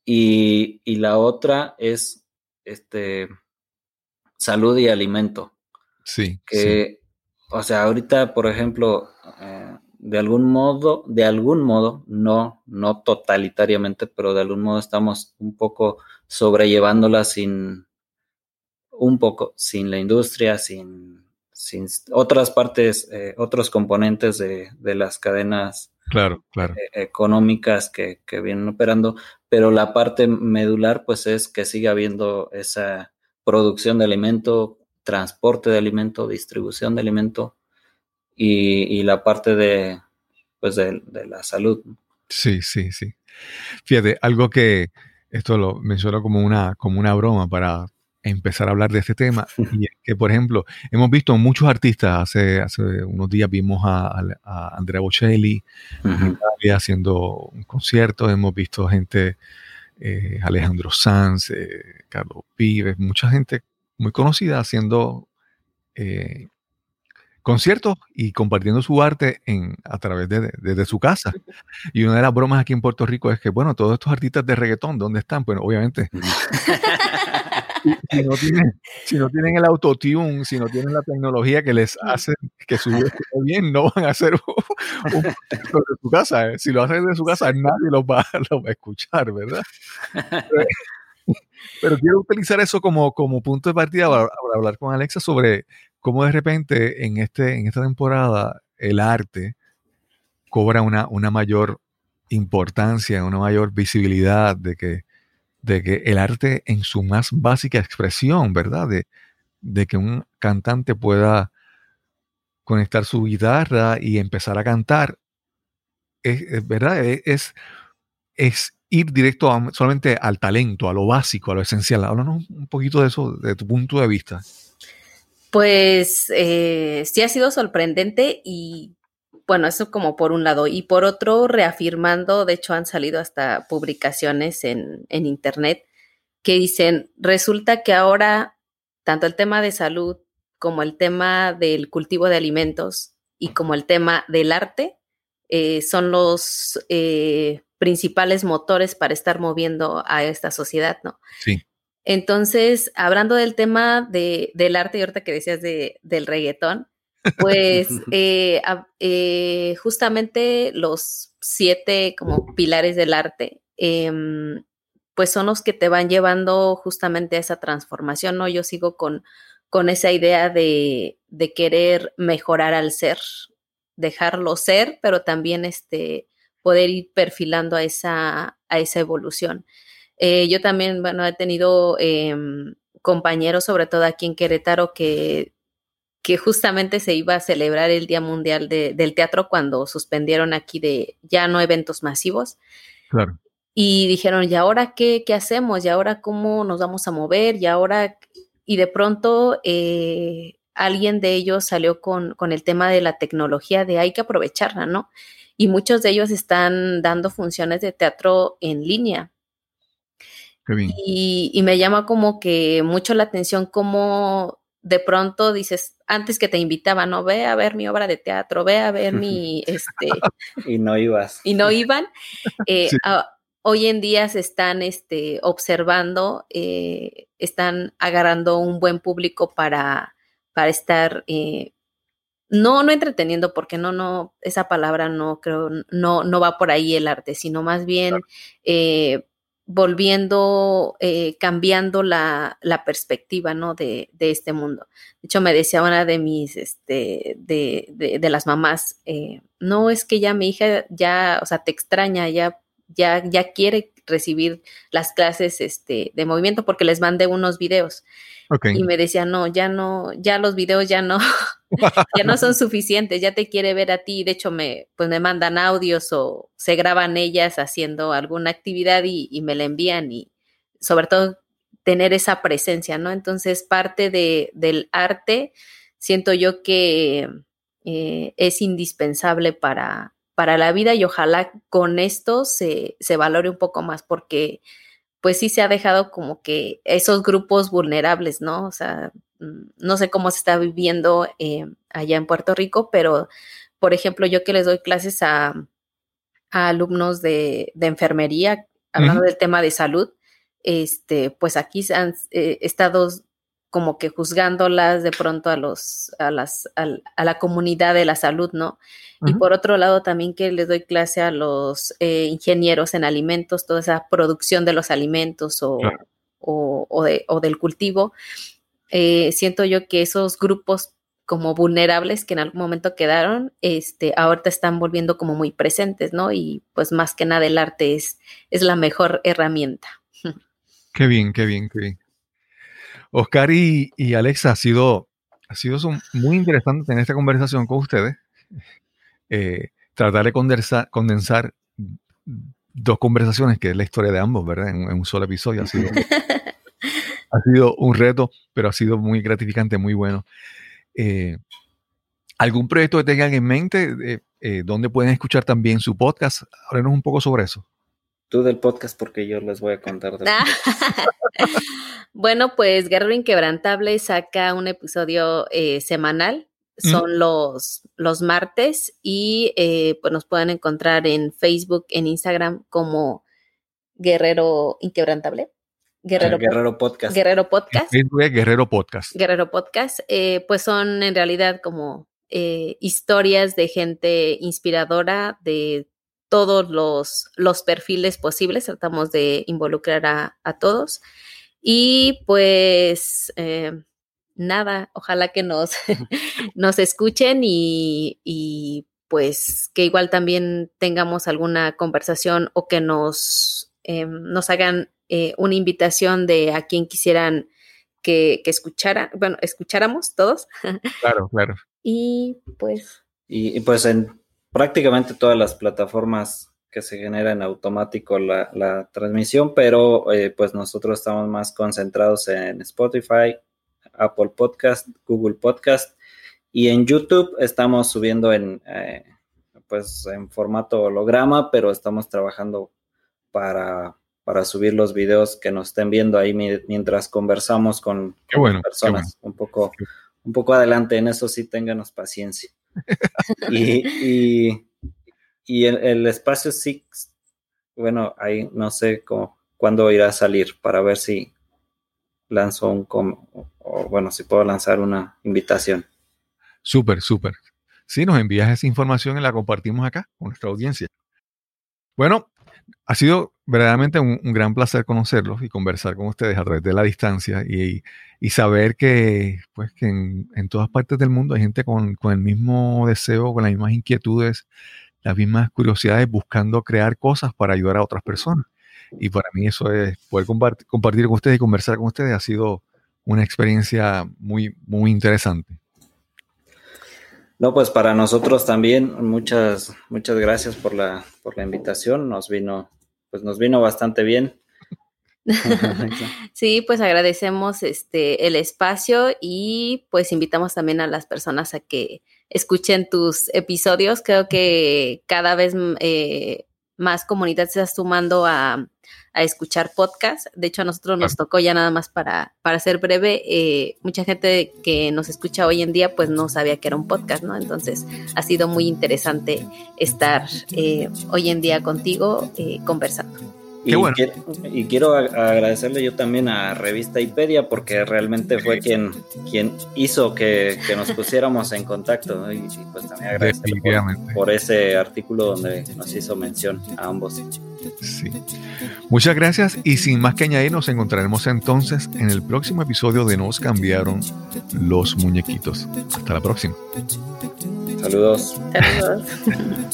Y, la otra es este salud y alimento. Sí. Que, o sea, ahorita, por ejemplo, eh, de algún modo, de algún modo, no, no totalitariamente, pero de algún modo estamos un poco sobrellevándola sin, un poco, sin la industria, sin, sin otras partes, eh, otros componentes de, de las cadenas claro, claro. E-, económicas que, vienen operando, pero la parte medular pues es que siga habiendo esa producción de alimento, transporte de alimento, distribución de alimento y, la parte de pues de, la salud. Sí, sí, sí. Fíjate, algo que esto lo menciono como una, como una broma para empezar a hablar de este tema. Y que, por ejemplo, hemos visto muchos artistas, hace, hace unos días vimos a, Andrea Bocelli haciendo un concierto, hemos visto gente, eh, Alejandro Sanz, eh, Carlos Pives, mucha gente muy conocida haciendo eh, conciertos y compartiendo su arte en, a través de, de, su casa. Y una de las bromas aquí en Puerto Rico es que, bueno, todos estos artistas de reggaetón, ¿dónde están? Bueno, obviamente si, no tienen, si no tienen el autotune, si no tienen la tecnología que les hace que su vida esté bien, no van a hacer un, de su casa. ¿eh? Si lo hacen de su casa, nadie los va, va a escuchar, ¿verdad? Pero, quiero utilizar eso como, como punto de partida para, hablar con Alexa sobre cómo de repente en, este, en esta temporada el arte cobra una, una mayor importancia, una mayor visibilidad de que de que el arte en su más básica expresión, ¿verdad? De, que un cantante pueda conectar su guitarra y empezar a cantar, es, ¿verdad? E, es, es ir directo solamente al talento, a lo básico, a lo esencial. Háblanos un poquito de eso, de tu punto de vista. Pues eh, sí ha sido sorprendente y bueno, eso como por un lado. Y por otro, reafirmando, de hecho han salido hasta publicaciones en, en Internet que dicen, resulta que ahora tanto el tema de salud como el tema del cultivo de alimentos y como el tema del arte eh, son los eh, principales motores para estar moviendo a esta sociedad, ¿no? Sí. Entonces, hablando del tema de, del arte y ahorita que decías de, del reggaetón, Pues eh, eh, justamente los siete como pilares del arte, em, pues son los que te van llevando justamente a esa transformación, ¿no? Yo sigo con, con esa idea de, de querer mejorar al ser, dejarlo ser, pero también este, poder ir perfilando a esa, a esa evolución. Eh, yo también, bueno, he tenido em, compañeros, sobre todo aquí en Querétaro, que, que justamente se iba a celebrar el Día Mundial del Teatro cuando suspendieron aquí de ya no eventos masivos. Claro. Y dijeron, ¿y ahora qué, qué hacemos? ¿Y ahora cómo nos vamos a mover? ¿Y ahora? Y de pronto eh, alguien de ellos salió con, con el tema de la tecnología de hay que aprovecharla, ¿no? Y muchos de ellos están dando funciones de teatro en línea. Y, me llama como que mucho la atención cómo de pronto dices, antes que te invitaban, no, ve a ver mi obra de teatro, ve a ver mi, este... y no ibas. Y no iban. Eh, hoy en día se están este, observando, eh, están agarrando un buen público para, para estar, eh, no, no entreteniendo, porque no, no, esa palabra no creo, no, no va por ahí el arte, sino más bien volviendo, eh, cambiando la, la, perspectiva, ¿no? De, de, este mundo. De hecho, me decía una de mis, este, de, de, de las mamás, eh, no es que ya mi hija ya, o sea, te extraña, ya, ya, ya quiere recibir las clases, este, de movimiento porque les mandé unos videos. Y me decía, no, ya no, ya los videos ya no, ya no son suficientes, ya te quiere ver a ti. De hecho, me, pues me mandan audios o se graban ellas haciendo alguna actividad y, me la envían y sobre todo tener esa presencia, ¿no? Entonces, parte de, del arte, siento yo que eh, es indispensable para, para la vida y ojalá con esto se, se valore un poco más porque pues sí se ha dejado como que esos grupos vulnerables, ¿no? O sea, no sé cómo se está viviendo eh, allá en Puerto Rico, pero, por ejemplo, yo que les doy clases a, alumnos de, enfermería, hablando del tema de salud, este, pues aquí se han eh, estado como que juzgándolas de pronto a los, a las, a, la comunidad de la salud, ¿no? Y por otro lado, también que les doy clase a los eh, ingenieros en alimentos, toda esa producción de los alimentos o, o, de, o del cultivo. Eh, siento yo que esos grupos como vulnerables que en algún momento quedaron, este, ahorita están volviendo como muy presentes, ¿no? Y pues más que nada el arte es, es la mejor herramienta. Qué bien, qué bien, qué bien. Oscar y, Alexa, ha sido, ha sido muy interesante tener esta conversación con ustedes. Eh, tratar de condensar, condensar, dos conversaciones, que es la historia de ambos, ¿verdad? En, un solo episodio. Ha sido, ha sido un reto, pero ha sido muy gratificante, muy bueno. Eh, ¿Algún proyecto que tengan en mente? Eh, ¿Dónde pueden escuchar también su podcast? Háblenos un poco sobre eso. Tú del podcast, porque yo les voy a contar del Bueno, pues Guerrero Inquebrantable saca un episodio eh, semanal. Son los, los martes y eh, pues nos pueden encontrar en Facebook, en Instagram como Guerrero Inquebrantable. Guerrero, Guerrero Podcast. Guerrero Podcast. Guerrero Podcast. Guerrero Podcast. Eh, pues son en realidad como historias de gente inspiradora de todos los, los perfiles posibles. Tratamos de involucrar a, a todos. Y pues eh, nada, ojalá que nos, nos escuchen y, pues que igual también tengamos alguna conversación o que nos, eh, nos hagan eh, una invitación de a quien quisieran que, que escucharan, bueno, escucháramos todos. Claro, claro. Y pues. y pues en prácticamente todas las plataformas que se genera en automático la, transmisión, pero eh, pues nosotros estamos más concentrados en Spotify, Apple Podcast, Google Podcast y en YouTube estamos subiendo en eh, pues en formato holograma, pero estamos trabajando para, para subir los videos que nos estén viendo ahí mientras conversamos con, personas. Un poco, un poco adelante en eso sí ténganos paciencia. y y el, espacio Six, bueno, ahí no sé cómo, cuándo irá a salir para ver si lanzo un, o, bueno, si puedo lanzar una invitación. Súper, súper. Sí, nos envías esa información y la compartimos acá con nuestra audiencia. Bueno, ha sido verdaderamente un, gran placer conocerlos y conversar con ustedes a través de la distancia y, saber que, pues, que en, todas partes del mundo hay gente con, el mismo deseo, con las mismas inquietudes, las mismas curiosidades, buscando crear cosas para ayudar a otras personas. Y para mí eso es poder compartir, compartir con ustedes y conversar con ustedes ha sido una experiencia muy, muy interesante. No, pues para nosotros también muchas muchas gracias por la por la invitación. Nos vino pues nos vino bastante bien. sí, pues agradecemos este el espacio y pues invitamos también a las personas a que escuchen tus episodios. Creo que cada vez eh, más comunidad se está sumando a, a escuchar podcast. De hecho, a nosotros nos tocó ya nada más para, para ser breve. Eh, mucha gente que nos escucha hoy en día, pues no sabía que era un podcast, ¿no? Entonces, ha sido muy interesante estar eh, hoy en día contigo eh, conversando. Y, quiero, agradecerle yo también a Revista Ipedia porque realmente fue quien, quien hizo que, nos pusiéramos en contacto. Y, pues también agradecerle por, ese artículo donde nos hizo mención a ambos. Sí. Muchas gracias y sin más que añadir nos encontraremos entonces en el próximo episodio de Nos cambiaron los muñequitos. Hasta la próxima. Saludos.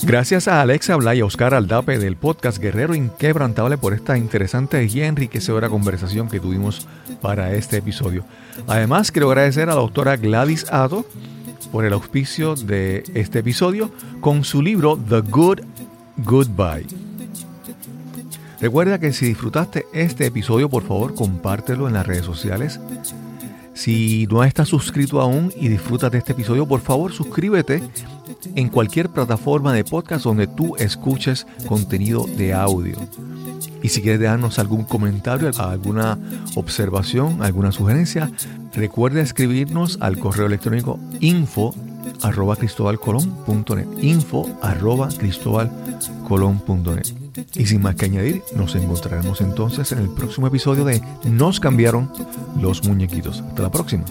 Gracias a Alexa Bla y a Oscar Aldape del podcast Guerrero Inquebrantable por esta interesante y enriquecedora conversación que tuvimos para este episodio. Además, quiero agradecer a la doctora Gladys Ado por el auspicio de este episodio con su libro The Good Goodbye. Recuerda que si disfrutaste este episodio, por favor, compártelo en las redes sociales si no estás suscrito aún y disfrutas de este episodio, por favor suscríbete en cualquier plataforma de podcast donde tú escuches contenido de audio. Y si quieres dejarnos algún comentario, alguna observación, alguna sugerencia, recuerda escribirnos al correo electrónico info arroba cristobalcolón.net info arroba cristobalcolón.net y sin más que añadir, nos encontraremos entonces en el próximo episodio de Nos cambiaron los muñequitos. Hasta la próxima.